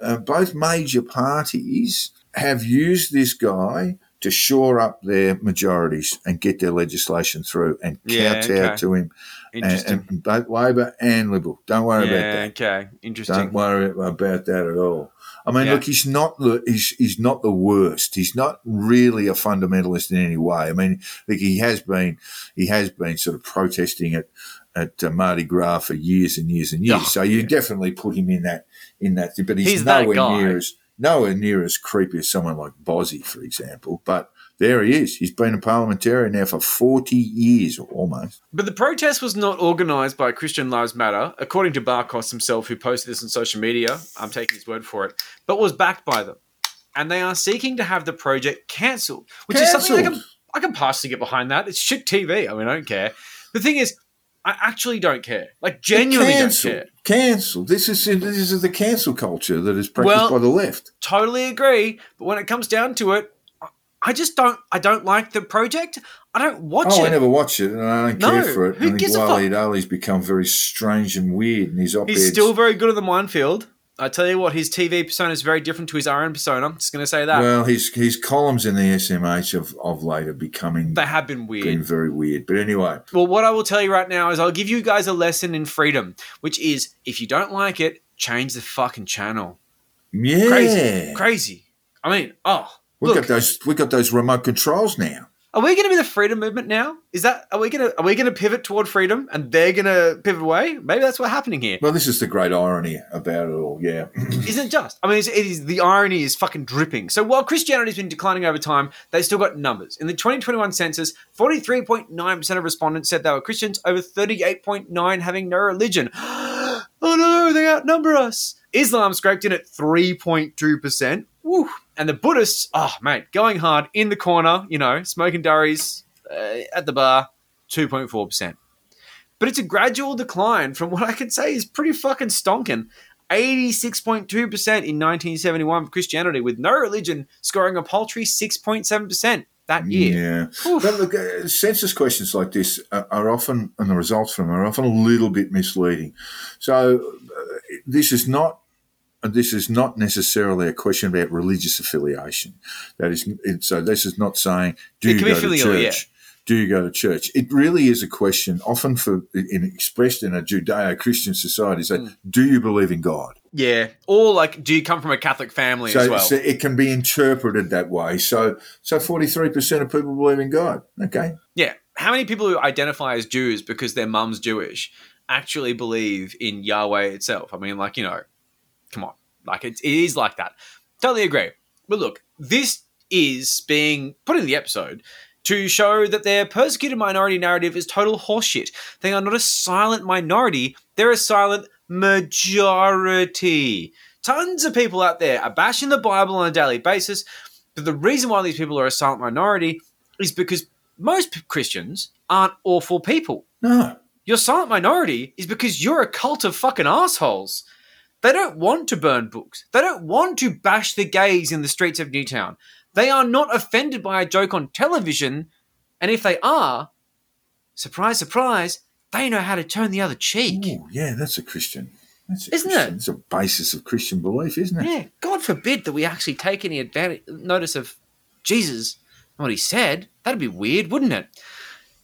uh, both major parties have used this guy to shore up their majorities and get their legislation through and Yeah, kowtow okay. to him. And, Interesting. and both Labor and Liberal. Don't worry about that. okay. Interesting. Don't worry about that at all. I mean, Yeah. look, he's not the he's, he's not the worst. He's not really a fundamentalist in any way. I mean, like he has been he has been sort of protesting at at uh, Mardi Gras for years and years and years. Oh, so you definitely put him in that in that. But he's, He's nowhere near as nowhere near as creepy as someone like Bosi, for example. But there he is. He's been a parliamentarian now for forty years almost. But the protest was not organised by Christian Lives Matter, according to Bakos himself, who posted this on social media. I'm taking his word for it, but was backed by them. And they are seeking to have the project cancelled, which is something I can, I can partially get behind that. It's shit TV. I mean, I don't care. The thing is, I actually don't care. Like, genuinely don't cancel, care. cancel. This is this is the cancel culture that is practiced Well- by the left. Totally agree. But when it comes down to it, I- just don't. I don't like the project. I don't watch Oh, it. I never watch it, and I don't No, care for it. who I think gives a fuck? Daly's become very strange and weird, and his. He's still very good at the minefield. I tell you what, his TV persona is very different to his RN persona. I'm just going to say that. well, his his columns in the SMH of, of late are becoming they have been weird. been very weird. But anyway, Well, what I will tell you right now is I'll give you guys a lesson in freedom, which is if you don't like it, change the fucking channel. yeah, Crazy. Crazy. I mean, oh. we Look, got those we got those remote controls now. Are we going to be the freedom movement now? Is that are we going to are we going to pivot toward freedom and they're going to pivot away? Maybe that's what's happening here. Well, this is the great irony about it all. Yeah, Isn't it just? I mean, it's, it is the irony is fucking dripping. So while Christianity's been declining over time, they still got numbers. In the 2021 census, 43.9% of respondents said they were Christians, over 38.9 having no religion. oh no, they outnumber us. Islam scraped in at 3.2%. Woo. And the Buddhists, oh mate, going hard in the corner, you know, smoking durries uh, at the bar, 2.4%. But it's a gradual decline from what I can say is pretty fucking stonking. 86.2% in 1971 for Christianity, with no religion scoring a paltry 6.7% that year. Yeah. But look, uh, census questions like this are, are often, and the results from them are often a little bit misleading. So uh, this is not. This is not necessarily a question about religious affiliation. That is, it, so this is not saying do It you go to church? yeah. Do you go to church? It really is a question, often for in, expressed in a Judeo-Christian society. Say, Hmm. do you believe in God? Yeah. Or like, do you come from a Catholic family as well? so it can be interpreted that way. So, so forty-three percent of people believe in God. Okay, yeah. How many people who identify as Jews because their mum's Jewish actually believe in Yahweh itself? I mean, like, you know, come on. Like, it, it is like that. Totally agree. But look, this is being put in the episode to show that their persecuted minority narrative is total horseshit. They are not a silent minority, they're a silent majority. Tons of people out there are bashing the Bible on a daily basis, but the reason why these people are a silent minority is because most Christians aren't awful people. No. Your silent minority is because you're a cult of fucking assholes. They don't want to burn books. They don't want to bash the gays in the streets of Newtown. They are not offended by a joke on television. And if they are, surprise, surprise, they know how to turn the other cheek. Ooh, yeah, that's a Christian. That's a Isn't Christian. it? It's a basis of Christian belief, isn't it? Yeah, God forbid that we actually take any advantage, notice of Jesus and what he said. That'd be weird, wouldn't it?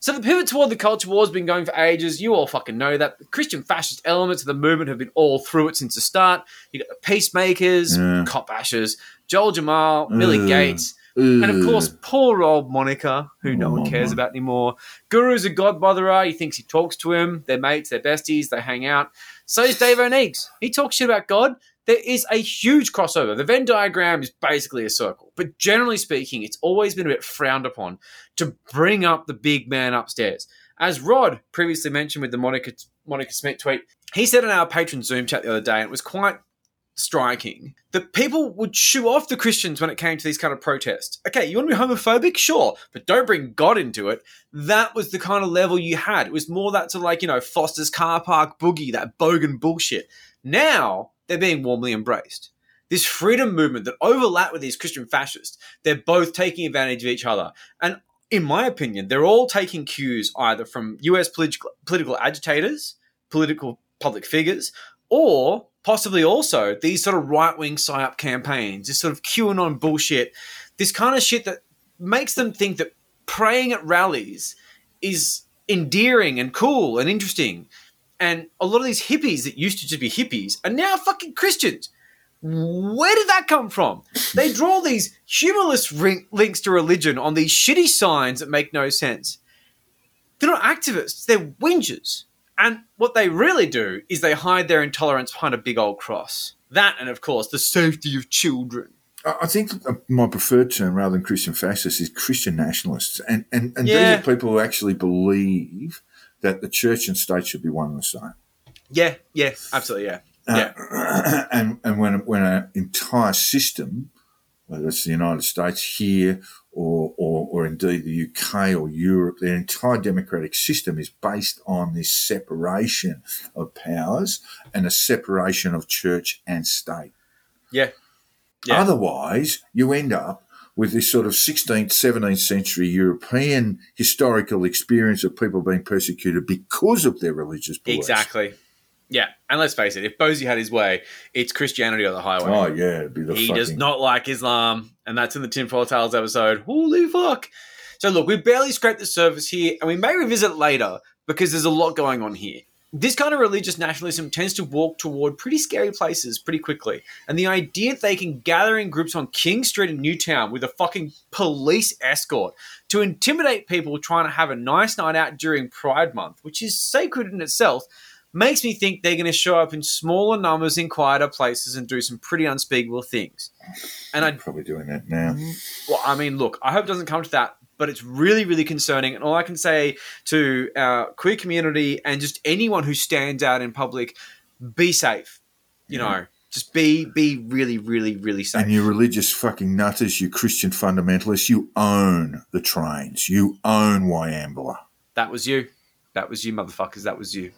So the pivot toward the culture war has been going for ages. You all fucking know that. The Christian fascist elements of the movement have been all through it since the start. You got the peacemakers, Yeah. cop bashers, Joel Jammal, Millie Ugh. Gates, and of course, poor old Monica, who no one cares about anymore. Guru's a god botherer. He thinks he talks to him. They're mates, they're besties, they hang out. So is Dave Oneegs. He talks shit about God. There is a huge crossover. The Venn diagram is basically a circle, but generally speaking, it's always been a bit frowned upon to bring up the big man upstairs. As Rod previously mentioned with the Monica Monica Smith tweet, he said in our patron Zoom chat the other day, and it was quite striking that people would shoo off the Christians when it came to these kind of protests. Okay, you want to be homophobic? Sure, but don't bring God into it. That was the kind of level you had. It was more that to like, you know, Foster's car park boogie, that bogan bullshit. Now they're being warmly embraced. This freedom movement that overlap with these Christian fascists, they're both taking advantage of each other. And in my opinion, they're all taking cues either from US political, agitators, political public figures, or possibly also these sort of right wing psyop campaigns, this sort of QAnon bullshit, this kind of shit that makes them think that praying at rallies is endearing and cool and interesting. And a lot of these hippies that used to just be hippies are now fucking Christians. Where did that come from? They draw these humorless ring- links to religion on these shitty signs that make no sense. They're not activists, they're whingers. And what they really do is they hide their intolerance behind a big old cross. That, and of course, the safety of children. I think my preferred term rather than Christian fascists is Christian nationalists. And, and, and Yeah. these are people who actually believe that the church and state should be one and the same. Yeah, yeah, absolutely, yeah. Uh, yeah. and and when when an entire system, whether it's the United States here or, or or indeed the UK or Europe, their entire democratic system is based on this separation of powers and a separation of church and state. Yeah. Yeah. Otherwise, you end up with this sort of 16th, 17th century European historical experience of people being persecuted because of their religious beliefs. Exactly. Yeah, and let's face it, if Bosi had his way, it's Christianity on the highway. Oh yeah, it'd be the he fucking does not like Islam, and that's in the Tinfoil Tales episode. Holy fuck! So look, we barely scraped the surface here, and we may revisit later because there's a lot going on here. This kind of religious nationalism tends to walk toward pretty scary places pretty quickly, and the idea that they can gather in groups on King Street in Newtown with a fucking police escort to intimidate people trying to have a nice night out during Pride Month, which is sacred in itself, makes me think they're going to show up in smaller numbers in quieter places and do some pretty unspeakable things. And I probably doing that now. well, I mean, look, I hope it doesn't come to that, but it's really, really concerning. And all I can say to our queer community and just anyone who stands out in public, be safe. You know, just be be really, really, really safe. And you religious fucking nutters, you Christian fundamentalists, you own the trains. You own Wieambilla. that was you. That was you, motherfuckers. That was you.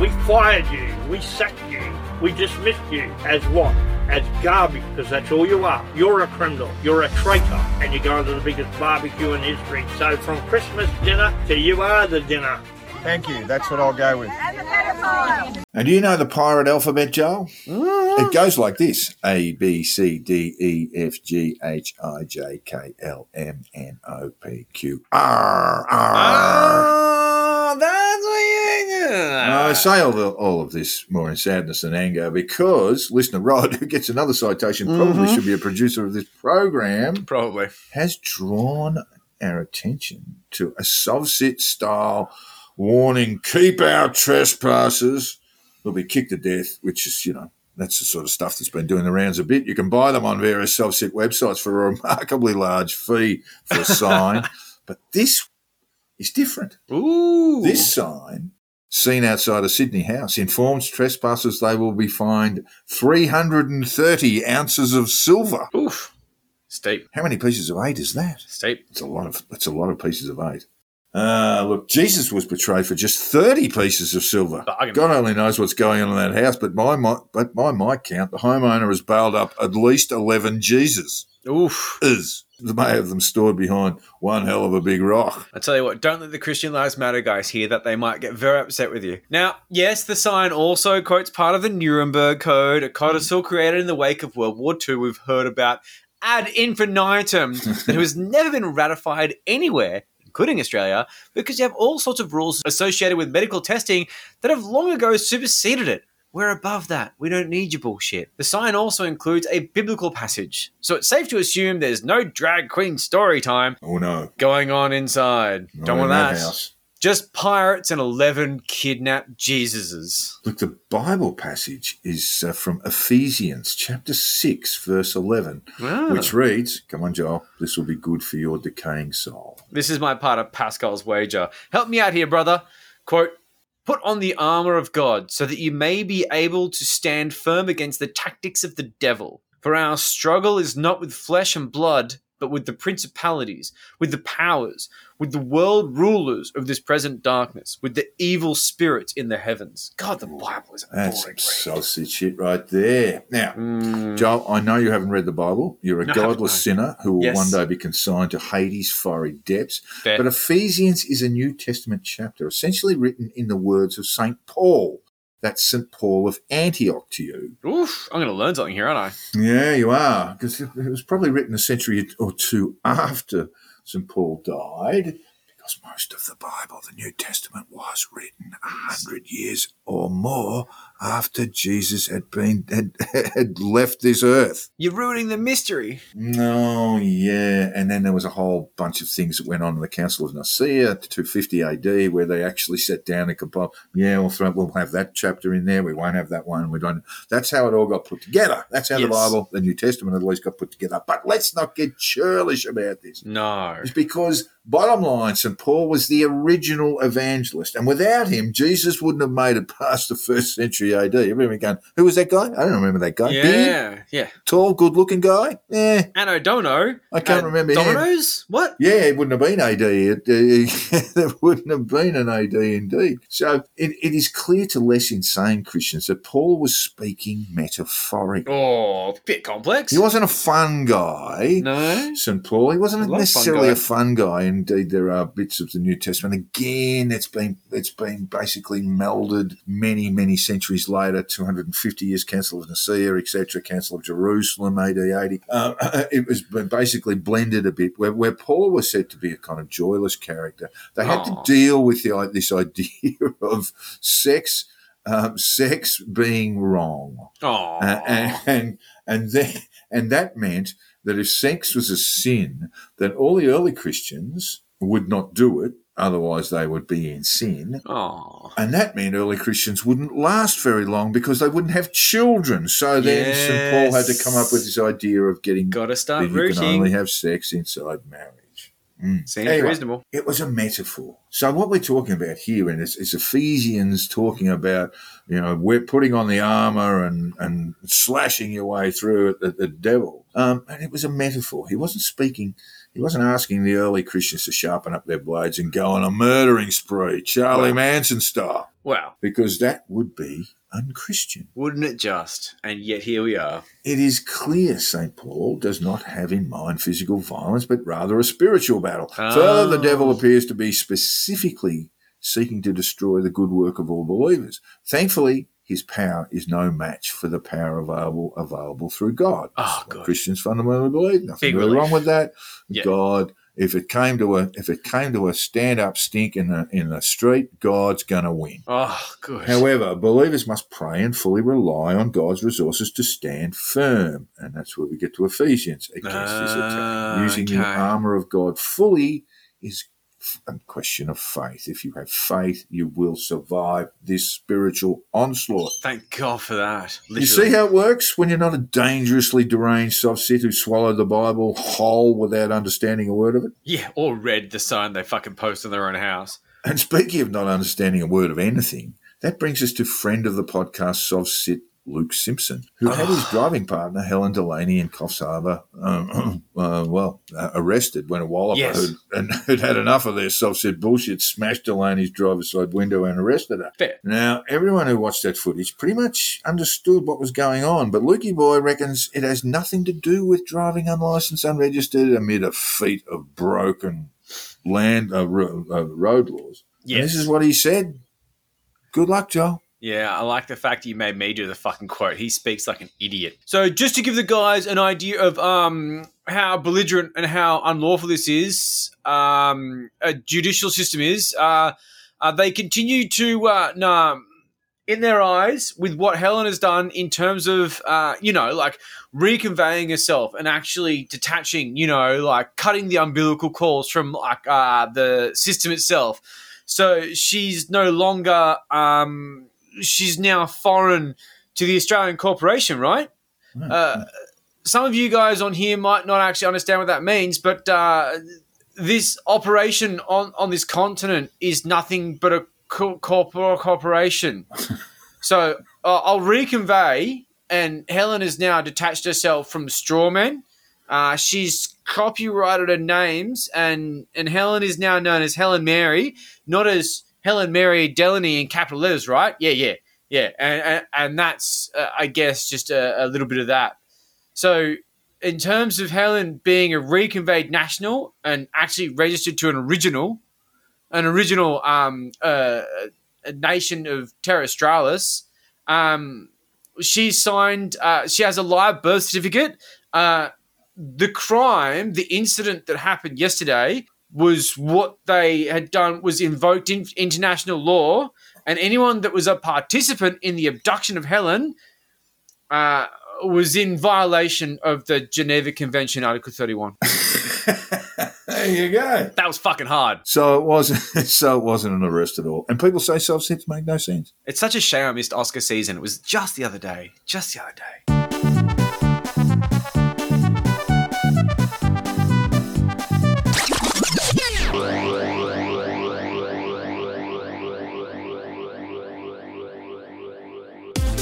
We fired you. We sacked you. We dismissed you as what? As garbage, because that's all you are. You're a criminal. You're a traitor. And you're going to the biggest barbecue in history. So from Christmas dinner to you are the dinner. Thank you. That's what I'll go with. And do you know the pirate alphabet, Joel? Mm-hmm. It goes like this A, B, C, D, E, F, G, H, I, J, K, L, M, N, O, P, Q, R, R. Oh, I say all, the, all of this more in sadness than anger because listener Rod, who gets another citation, probably Mhm. should be a producer of this program, Probably. has drawn our attention to a sovcit style warning keep our trespassers will be kicked to death, which is, you know, that's the sort of stuff that's been doing the rounds a bit. You can buy them on various sovcit websites for a remarkably large fee for a sign. but this is different. Ooh. This sign, seen outside a Sydney house, informs trespassers they will be fined 330 ounces of silver. Oof. Steep. How many pieces of eight is that? Steep. It's a lot of it's a lot of pieces of eight. Uh, look, Jesus was betrayed for just thirty pieces of silver. Bargain. God only knows what's going on in that house, but by my but by my count, the homeowner has bailed up at least eleven Jesus. Oof. Is they may have them stored behind one hell of a big rock. I tell you what, don't let the Christian Lives Matter guys hear that. They might get very upset with you. Now, yes, the sign also quotes part of the Nuremberg Code, a codicil created in the wake of World War II we've heard about ad infinitum that has never been ratified anywhere, including Australia, because you have all sorts of rules associated with medical testing that have long ago superseded it. We're above that. We don't need your bullshit. The sign also includes a biblical passage, so it's safe to assume there's no drag queen story time Oh no, going on inside. not Don't in want that. house. Just pirates and 11 kidnapped Jesuses. Look, the Bible passage is uh, from Ephesians chapter 6, verse 11, Ah. which reads, Come on, Joel, this will be good for your decaying soul. This is my part of Pascal's wager. Help me out here, brother. Quote, Put on the armor of God so that you may be able to stand firm against the tactics of the devil. For our struggle is not with flesh and blood, but with the principalities, with the powers, with the world rulers of this present darkness, with the evil spirits in the heavens. God, the Bible is a That's boring sausage shit right there. Now, Mm, Joel, I know you haven't read the Bible. You're a No, godless sinner who will Yes. one day be consigned to Hades' fiery depths. fair. But Ephesians is a New Testament chapter, essentially written in the words of St. Paul. That's St. Paul of Antioch to you. Oof, I'm going to learn something here, aren't I? Yeah, you are, because it was probably written a century or two after St. Paul died, because most of the Bible, the New Testament, was written a hundred years or more after Jesus had been had, had left this earth. You're ruining the mystery. No, yeah, and then there was a whole bunch of things that went on in the Council of Nicaea, 250 AD, where they actually sat down and compiled. Yeah, we'll throw, we'll have that chapter in there. We won't have that one. We don't. That's how it all got put together. That's how the Bible, the New Testament, at least got put together. But let's not get churlish about this. No. It's because, bottom line, St. Paul was the original evangelist. And without him, Jesus wouldn't have made it past the first century AD. Everyone going, who was that guy? I don't remember that guy. Yeah, yeah. tall, good looking guy? and i don't know. I can't Uh, remember him. Dominoes? What? Yeah, it wouldn't have been AD. It, there wouldn't have been an AD indeed. So it, it is clear to less insane Christians that Paul was speaking metaphorically. Oh, bit complex. He wasn't a fun guy. No. St. Paul. He wasn't necessarily fun a fun guy. Indeed, there are bits of the New Testament. Again, it's been it's been basically melded many many centuries later. Hundred and fifty years, Council of Nicaea, etc. Council of Jerusalem, AD eighty. Uh, it was basically blended a bit. Where, where Paul was said to be a kind of joyless character, they had Aw. to deal with the, this idea of sex. Um, sex being wrong, uh, and and and, then, and that meant that if sex was a sin, then all the early Christians would not do it, otherwise they would be in sin. Oh. And that meant early Christians wouldn't last very long because they wouldn't have children. So then St. Paul had to come up with this idea of getting Gotta that start you can only have sex inside marriage. Mm. Seems Anyway, reasonable. it was a metaphor. So what we're talking about here, and it's, it's Ephesians talking about, you know, we're putting on the armor and and slashing your way through at the, the devil. Um, and it was a metaphor. He wasn't speaking. He wasn't asking the early Christians to sharpen up their blades and go on a murdering spree, Charlie Manson style, Wow. because that would be unchristian. Wouldn't it just? And yet here we are. It is clear St. Paul does not have in mind physical violence, but rather a spiritual battle. Further, the Oh. devil appears to be specifically seeking to destroy the good work of all believers. Thankfully, his power is no match for the power available available through God. Oh. Christians fundamentally believe. Nothing Big really wrong with that. Yeah. God, if it came to a if it came to a stand up stink in the in the street, God's gonna win. Oh, good. However, believers must pray and fully rely on God's resources to stand firm. And that's where we get to Ephesians against this attack. Ah, Using the armor of God fully is f- a question of faith. If you have faith, you will survive this spiritual onslaught. Thank God for that. You see how it works when you're not a dangerously deranged sovcit who swallowed the Bible whole without understanding a word of it? Yeah, or read the sign they fucking post in their own house. And speaking of not understanding a word of anything, that brings us to friend of the podcast, SovCit Luke Simpson, who had his driving partner, Helen Delaney, in Coffs Harbour, um, uh, well, uh, arrested when a walloper Yes. who'd, who'd had enough of their sovcit bullshit smashed Delaney's driver's side window and arrested her. Fair. Now, everyone who watched that footage pretty much understood what was going on, but Lukey Boy reckons it has nothing to do with driving unlicensed, unregistered, amid a feat of broken land uh, uh, road laws. And Yes. this is what he said. Good luck, Joe. Yeah, I like the fact you made me do the fucking quote. He speaks like an idiot. So just to give the guys an idea of um how belligerent and how unlawful this is, um a judicial system is, uh, uh they continue to uh nah, in their eyes with what Helen has done in terms of uh, you know, like reconveying herself and actually detaching, you know, like cutting the umbilical cords from like uh the system itself. So she's no longer um she's now foreign to the Australian corporation, right? Uh, some of you guys on here might not actually understand what that means, but uh, this operation on, on this continent is nothing but a co- corpor- corporation. so uh, I'll reconvey, and Helen has now detached herself from Strawman. Uh, she's copyrighted her names, and, and Helen is now known as Helen Mary, not as Helen Mary Delaney in capital letters, right? Yeah, yeah, yeah. And, and, and that's, uh, I guess, just a, a little bit of that. So, in terms of Helen being a reconveyed national and actually registered to an original, an original um, uh, nation of Terra Australis, um, she signed, uh, she has a live birth certificate. Uh, the crime, the incident that happened yesterday, was what they had done was invoked in international law, and anyone that was a participant in the abduction of Helen uh, was in violation of the Geneva Convention, Article Thirty-One. There you go. That was fucking hard. So it wasn't. So it wasn't an arrest at all. And people say sovcits make no sense. It's such a shame I missed Oscar season. It was just the other day. Just the other day.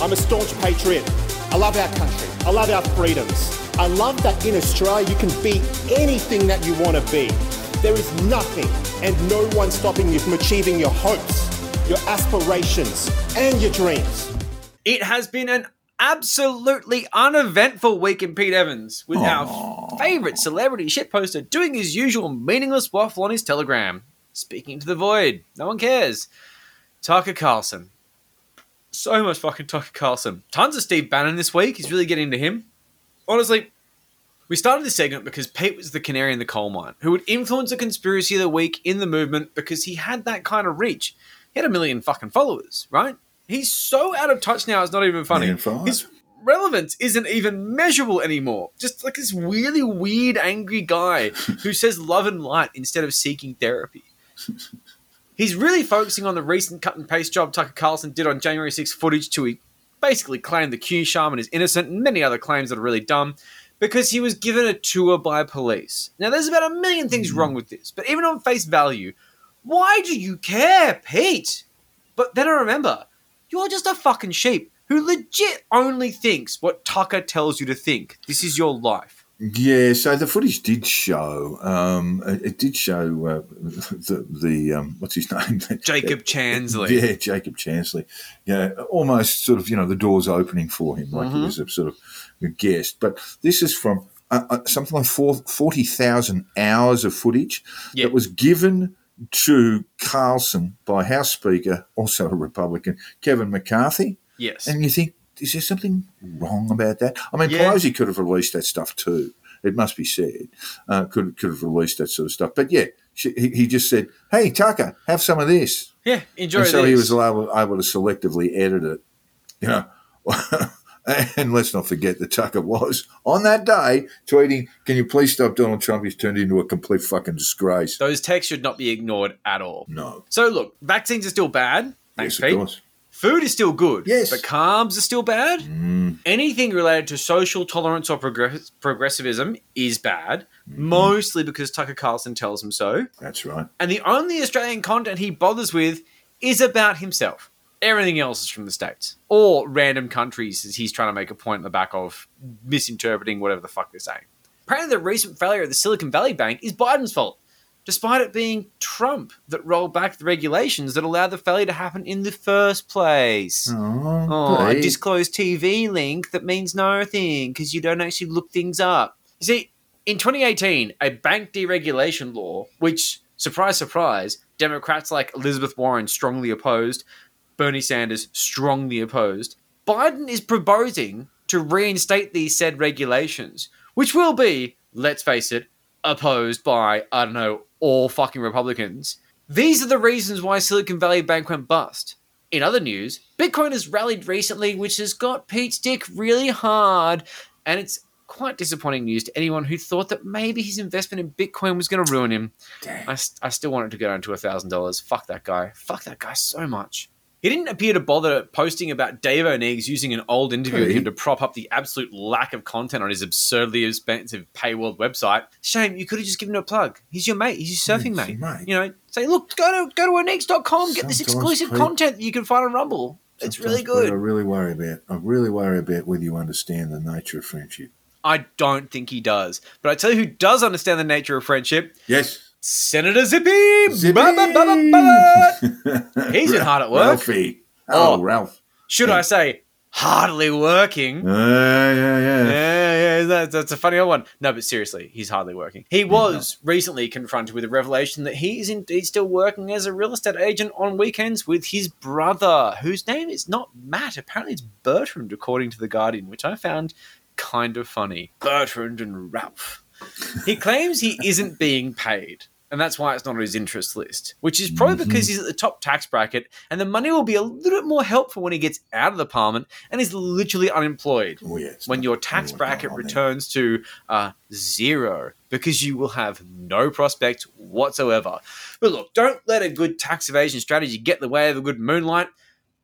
I'm a staunch patriot. I love our country. I love our freedoms. I love that in Australia you can be anything that you want to be. There is nothing and no one stopping you from achieving your hopes, your aspirations, and your dreams. It has been an absolutely uneventful week in Pete Evans with our favourite celebrity shitposter doing his usual meaningless waffle on his telegram. Speaking to the void. No one cares. Tucker Carlson. So much fucking Tucker Carlson. Tons of Steve Bannon this week. He's really getting into him. Honestly, we started this segment because Pete was the canary in the coal mine who would influence the conspiracy of the week in the movement because he had that kind of reach. He had a million fucking followers, right? He's so out of touch now, it's not even funny. His relevance isn't even measurable anymore. Just like this really weird, angry guy who says love and light instead of seeking therapy. He's really focusing on the recent cut and paste job Tucker Carlson did on January 6 footage to basically claim the Q shaman is innocent and many other claims that are really dumb because he was given a tour by police. Now, there's about a million things hmm. wrong with this, but even on face value, why do you care, Pete? But then I remember, you're just a fucking sheep who legit only thinks what Tucker tells you to think. This is your life. Yeah, so the footage did show. Um, it, did show uh, the the um, what's his name? Jacob Chansley. Yeah, Jacob Chansley. Yeah, almost sort of you know the doors opening for him, like he Mhm. was a sort of a guest. But this is from uh, uh, something like four, forty thousand hours of footage Yeah. that was given to Carlson by House Speaker, also a Republican, Kevin McCarthy. Yes. And you think, is there something wrong about that? I mean, Yeah. Pelosi could have released that stuff too. It must be said, uh, could could have released that sort of stuff. But yeah, she, he, he just said, "Hey, Tucker, have some of this." Yeah, enjoy and so this. he was able, able to selectively edit it. You know, and let's not forget that Tucker was on that day tweeting, "Can you please stop Donald Trump? He's turned into a complete fucking disgrace." Those texts should not be ignored at all. No. So look, vaccines are still bad. Thanks, Yes, of Pete. course. Food is still good. Yes. But carbs are still bad. Mm. Anything related to social tolerance or progress- progressivism is bad, Mm-hmm. mostly because Tucker Carlson tells him so. That's right. And the only Australian content he bothers with is about himself. Everything else is from the States. Or random countries as he's trying to make a point in the back of misinterpreting whatever the fuck they're saying. Apparently, the recent failure of the Silicon Valley Bank is Biden's fault, despite it being Trump that rolled back the regulations that allowed the failure to happen in the first place. Oh, Oh, a disclosed TV link that means nothing because you don't actually look things up. You see, in 2018, a bank deregulation law, which, surprise, surprise, Democrats like Elizabeth Warren strongly opposed, Bernie Sanders strongly opposed, Biden is proposing to reinstate these said regulations, which will be, let's face it, opposed by, I don't know, all fucking Republicans. These are the reasons why Silicon Valley Bank went bust. In other news, Bitcoin has rallied recently, which has got Pete's dick really hard, and it's quite disappointing news to anyone who thought that maybe his investment in Bitcoin was going to ruin him. I, st- I still want it to go down to $1,000. Fuck that guy. Fuck that guy so much. He didn't appear to bother posting about Dave Oneegs using an old interview with him to prop up the absolute lack of content on his absurdly expensive paywalled website. Shame, you could have just given him a plug. He's your mate. He's your surfing He's mate. mate. You know, say, look, go to go to Oneegs.com, get this exclusive Pete- content that you can find on Rumble. It's really good. I really worry about. I really worry about whether you understand the nature of friendship. I don't think he does. But I tell you who does understand the nature of friendship Yes. Senator Zippy! Zippy! Ba, ba, ba, ba, ba. Hard at work. Ralphie. Oh, Oh. Ralph. Should I say, hardly working? Uh, yeah, yeah, yeah. Yeah, yeah, that, that's a funny old one. No, but seriously, he's hardly working. He was recently confronted with a revelation that he is indeed still working as a real estate agent on weekends with his brother, whose name is not Matt. Apparently, it's Bertrand, according to The Guardian, which I found kind of funny. Bertrand and Ralph. He claims he isn't being paid. And that's why it's not on his interest list, which is probably because he's at the top tax bracket, and the money will be a little bit more helpful when he gets out of the parliament and is literally unemployed Oh, yeah. when not- your tax bracket returns to uh, zero because you will have no prospect whatsoever. But look, don't let a good tax evasion strategy get in the way of a good moonlight.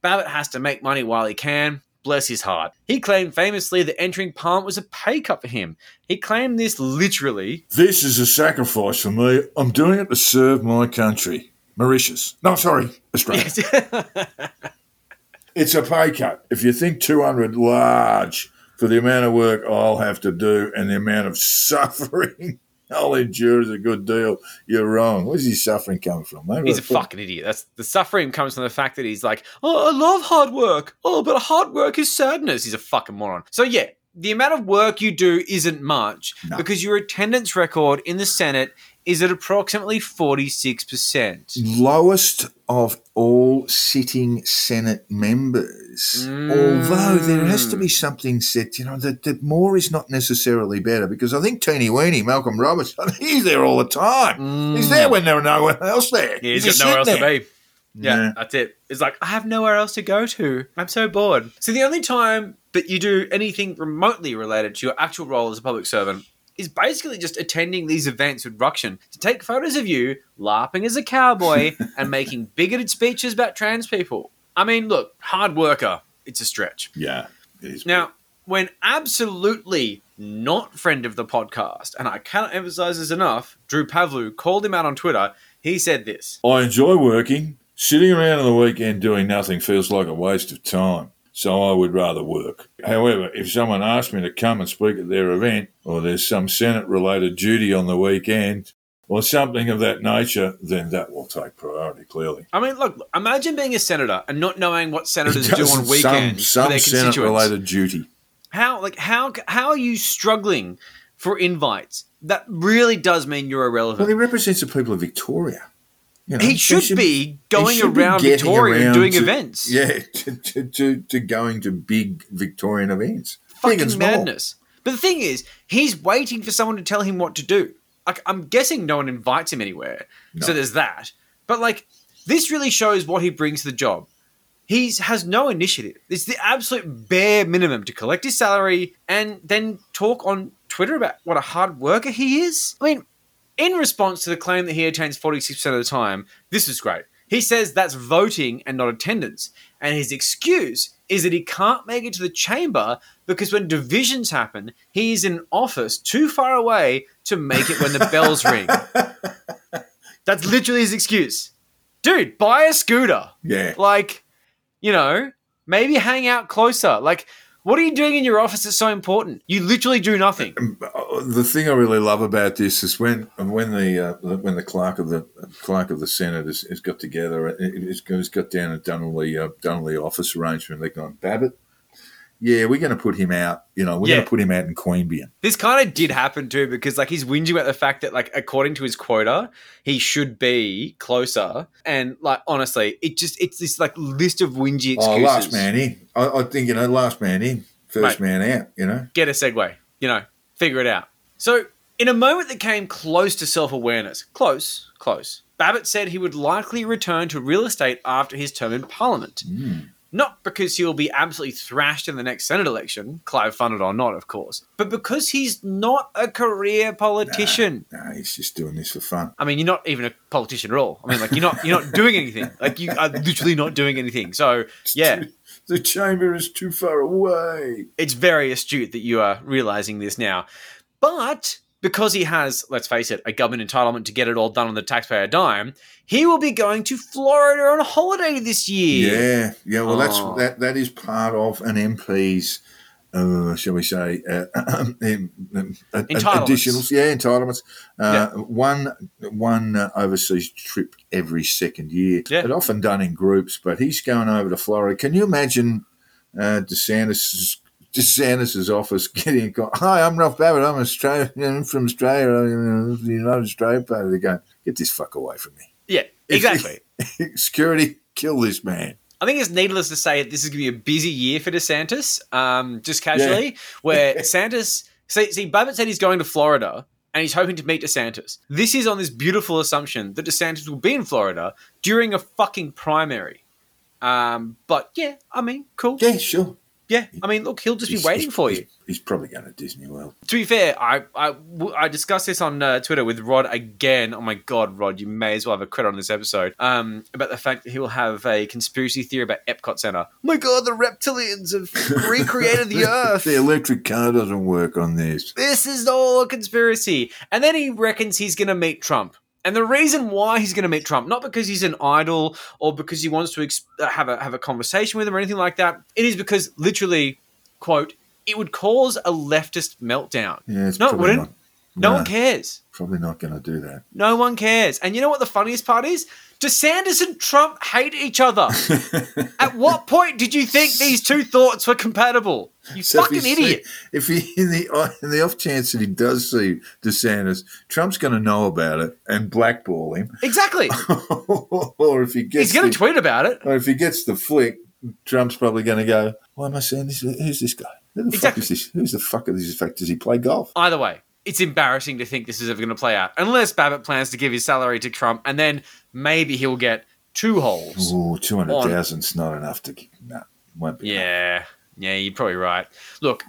Babet has to make money while he can. Bless his heart. He claimed famously that entering Parliament was a pay cut for him. He claimed this literally. This is a sacrifice for me. I'm doing it to serve my country. Mauritius. No, sorry, Australia. It's a pay cut. If you think 200 large for the amount of work I'll have to do and the amount of suffering I'll endure a good deal, you're wrong. Where's his suffering coming from, mate? He's a What- fucking idiot. That's the suffering comes from the fact that he's like, oh, I love hard work. Oh, but hard work is sadness. He's a fucking moron. So yeah, the amount of work you do isn't much No. because your attendance record in the Senate is at approximately forty six percent. lowest of all sitting Senate members. Although there has to be mm. something said, you know, that, that more is not necessarily better because I think Teeny Weeny, Malcolm Roberts, he's there all the time. He's there mm. when there are no one else there. Yeah, he's just got nowhere else sitting to be. Yeah, Yeah. that's it. It's like I have nowhere else to go to. I'm so bored. So the only time that you do anything remotely related to your actual role as a public servant is basically just attending these events with Rukshan to take photos of you laughing as a cowboy and making bigoted speeches about trans people. I mean, look, hard worker. It's a stretch. Yeah. it is. Now, when absolutely not friend of the podcast, and I cannot emphasize this enough, Drew Pavlou called him out on Twitter. He said this. I enjoy working. Sitting around on the weekend doing nothing feels like a waste of time. So I would rather work. However, if someone asks me to come and speak at their event, or there's some Senate related duty on the weekend, or something of that nature, then that will take priority, clearly. I mean, look, imagine being a senator and not knowing what senators do on weekends some, some Senate related duty. How, like, how, how are you struggling for invites? That really does mean you're irrelevant. Well, he represents the people of Victoria. You know, he should, be going should around getting Victoria around doing to- events. Yeah, to, to, to, to going to big Victorian events. Fucking madness. But the thing is, he's waiting for someone to tell him what to do. Like, I'm guessing no one invites him anywhere. So there's that. But like, this really shows what he brings to the job. He has no initiative. It's the absolute bare minimum to collect his salary and then talk on Twitter about what a hard worker he is. I mean, in response to the claim that he attends 46% of the time, this is great. He says that's voting and not attendance. And his excuse is that he can't make it to the chamber because when divisions happen, he is in office too far away to make it when the bells ring. That's literally his excuse. Dude, buy a scooter. Yeah. Like, You know, maybe hang out closer. Like, what are you doing in your office that's so important? You literally do nothing. Uh, The thing I really love about this is when when the uh, when the clerk of the clerk of the Senate has, has got together, it- it's got, down and done all the uh, done all the office arrangement. They're going, Babet, yeah, we're going to put him out. You know, we're Yeah. going to put him out in Queanbeyan. This kind of did happen too, because like he's whinging about the fact that like according to his quota, he should be closer, and like honestly, it just it's this like list of whingy excuses. Oh, last man in. I, I think you know, last man in, first Mate. man out. You know. Get a segue, you know, figure it out. So, in a moment that came close to self awareness, close, close, Babet said he would likely return to real estate after his term in Parliament. Hmm. Not because he'll be absolutely thrashed in the next Senate election, Clive funded or not, of course, but because he's not a career politician. No, he's just doing this for fun. I mean, you're not even a politician at all. I mean, like you're not you're not doing anything. Like you are literally not doing anything. So yeah, The chamber is too far away. it's very astute that you are realizing this now. But because he has, let's face it, a government entitlement to get it all done on the taxpayer dime, he will be going to Florida on a holiday this year. Yeah, yeah. Well, Oh. that's that. That is part of an MP's, uh, shall we say, uh, um, uh, additionals. Yeah, entitlements. Uh, One one uh, overseas trip every second year. Yeah. But often done in groups. But he's going over to Florida. Can you imagine uh, DeSantis? DeSantis' office getting a call. Hi, I'm Ralph Babet. I'm Australia. I'm from Australia. I'm the United Australia Party. They're going, get this fuck away from me. Yeah, exactly. Security, kill this man. I think it's needless to say that this is going to be a busy year for DeSantis, um, just casually, where DeSantis, see, see, Babet said he's going to Florida and he's hoping to meet DeSantis. This is on this beautiful assumption that DeSantis will be in Florida during a fucking primary. Um, but yeah, I mean, cool. Yeah, sure. Yeah, I mean, look, he'll just be waiting he's- for he's- you. He's probably going to Disney World. To be fair, I I, I discussed this on uh, Twitter with Rod again. Oh my god, Rod, you may as well have a credit on this episode. Um, about the fact that he will have a conspiracy theory about Epcot Center. Oh my god, the reptilians have recreated the Earth. the electric car doesn't work on this. This is all a conspiracy. And then he reckons he's going to meet Trump. And the reason why he's going to meet Trump, not because he's an idol or because he wants to ex- uh, have a have a conversation with him or anything like that, it is because literally, quote, it would cause a leftist meltdown. Yeah, it's no, it wouldn't. not. No No. one cares. Probably not going to do that. No one cares. And you know what the funniest part is? DeSantis and Trump hate each other. At what point did you think these two thoughts were compatible? You So fucking he idiot. see- if he in the in the off chance that he does see DeSantis, Trump's going to know about it and blackball him. Exactly. or if he gets He's going to tweet about it. or if he gets the flick, Trump's probably going to go, "Why am I saying this? Who's this guy? Who the fuck is this? Who's the fuck is this? Fact, does he play golf? Either way, it's embarrassing to think this is ever going to play out. Unless Babet plans to give his salary to Trump, and then maybe he'll get two holes. Oh, two hundred thousand's not enough to. No, won't be. Yeah, yeah, you're probably right. Look,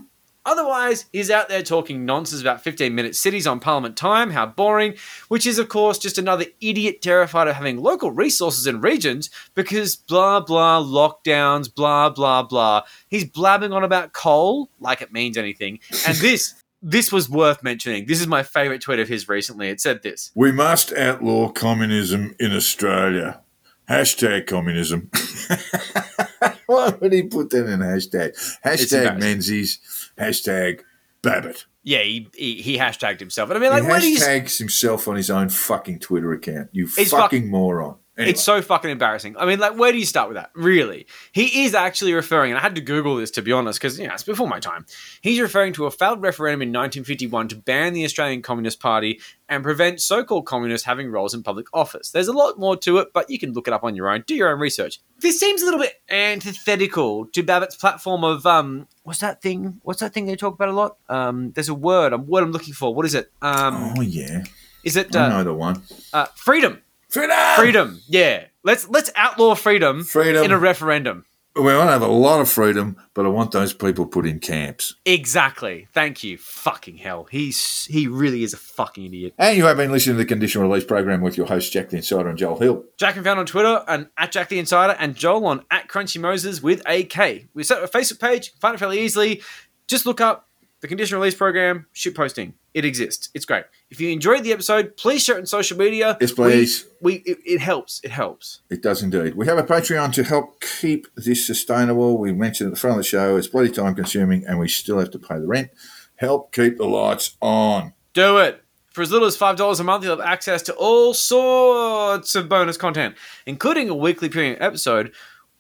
otherwise, he's out there talking nonsense about 15 minute cities on Parliament time, how boring, which is, of course, just another idiot terrified of having local resources in regions because blah, blah, lockdowns, blah, blah, blah. He's blabbing on about coal like it means anything. And this. This was worth mentioning. This is my favorite tweet of his recently. It said this. We must outlaw communism in Australia. Hashtag communism. Why would he put that in hashtag? Hashtag. Menzies. Hashtag Babet. Yeah, he, he, he hashtagged himself. And I mean, like, you. hashtags himself on his own fucking Twitter account. You fucking fuck- moron. Anyway, It's so fucking embarrassing. I mean, like, where do you start with that? Really? He is actually referring, and I had to Google this to be honest, because, you know, it's before my time. He's referring to a failed referendum in 1951 to ban the Australian Communist Party and prevent so called communists having roles in public office. There's a lot more to it, but you can look it up on your own. Do your own research. This seems a little bit antithetical to Babet's platform of, um, what's that thing? What's that thing they talk about a lot? Um, there's a word, a word I'm looking for. What is it? Um, oh, yeah. is it I uh, know the one. uh, freedom? Freedom! Freedom. Yeah. Let's let's outlaw freedom, Freedom. in a referendum. Well, I have a lot of freedom, but I want those people put in camps. Exactly. Thank you. Fucking hell. He's he really is a fucking idiot. And you have been listening to the Conditional Release program with your host, Jack the Insider and Joel Hill. Jack and found on Twitter and at Jack the Insider and Joel on at Crunchy Moses with a K. We set up a Facebook page, find it fairly easily. Just look up the condition release program, shit posting. It exists. It's great. If you enjoyed the episode, please share it on social media. Yes, please. We, we it, it helps. It helps. It does indeed. We have a Patreon to help keep this sustainable. We mentioned at the front of the show, it's bloody time consuming and we still have to pay the rent. Help keep the lights on. Do it. For as little as $5 a month, you'll have access to all sorts of bonus content, including a weekly premium episode.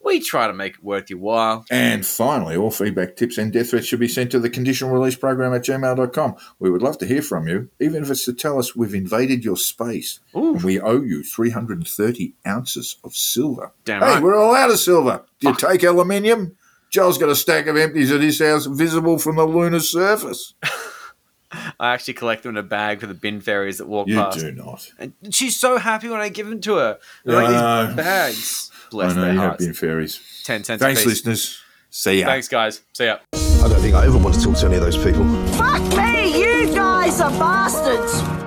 We try to make it worth your while. And finally, all feedback, tips, and death threats should be sent to the conditional release program at gmail.com. We would love to hear from you, even if it's to tell us we've invaded your space and we owe you 330 ounces of silver. Damn hey, right. we're all out of silver. Do you take aluminium? Joel's got a stack of empties at his house visible from the lunar surface. I actually collect them in a bag for the bin fairies that walk You past. You do not. And she's so happy when I give them to her. They're I like these bags. Bless I know their you have hearts. been fairies. 10 cents Thanks, a piece. listeners. See ya. Thanks, guys. See ya. I don't think I ever want to talk to any of those people. Fuck me, you guys are bastards!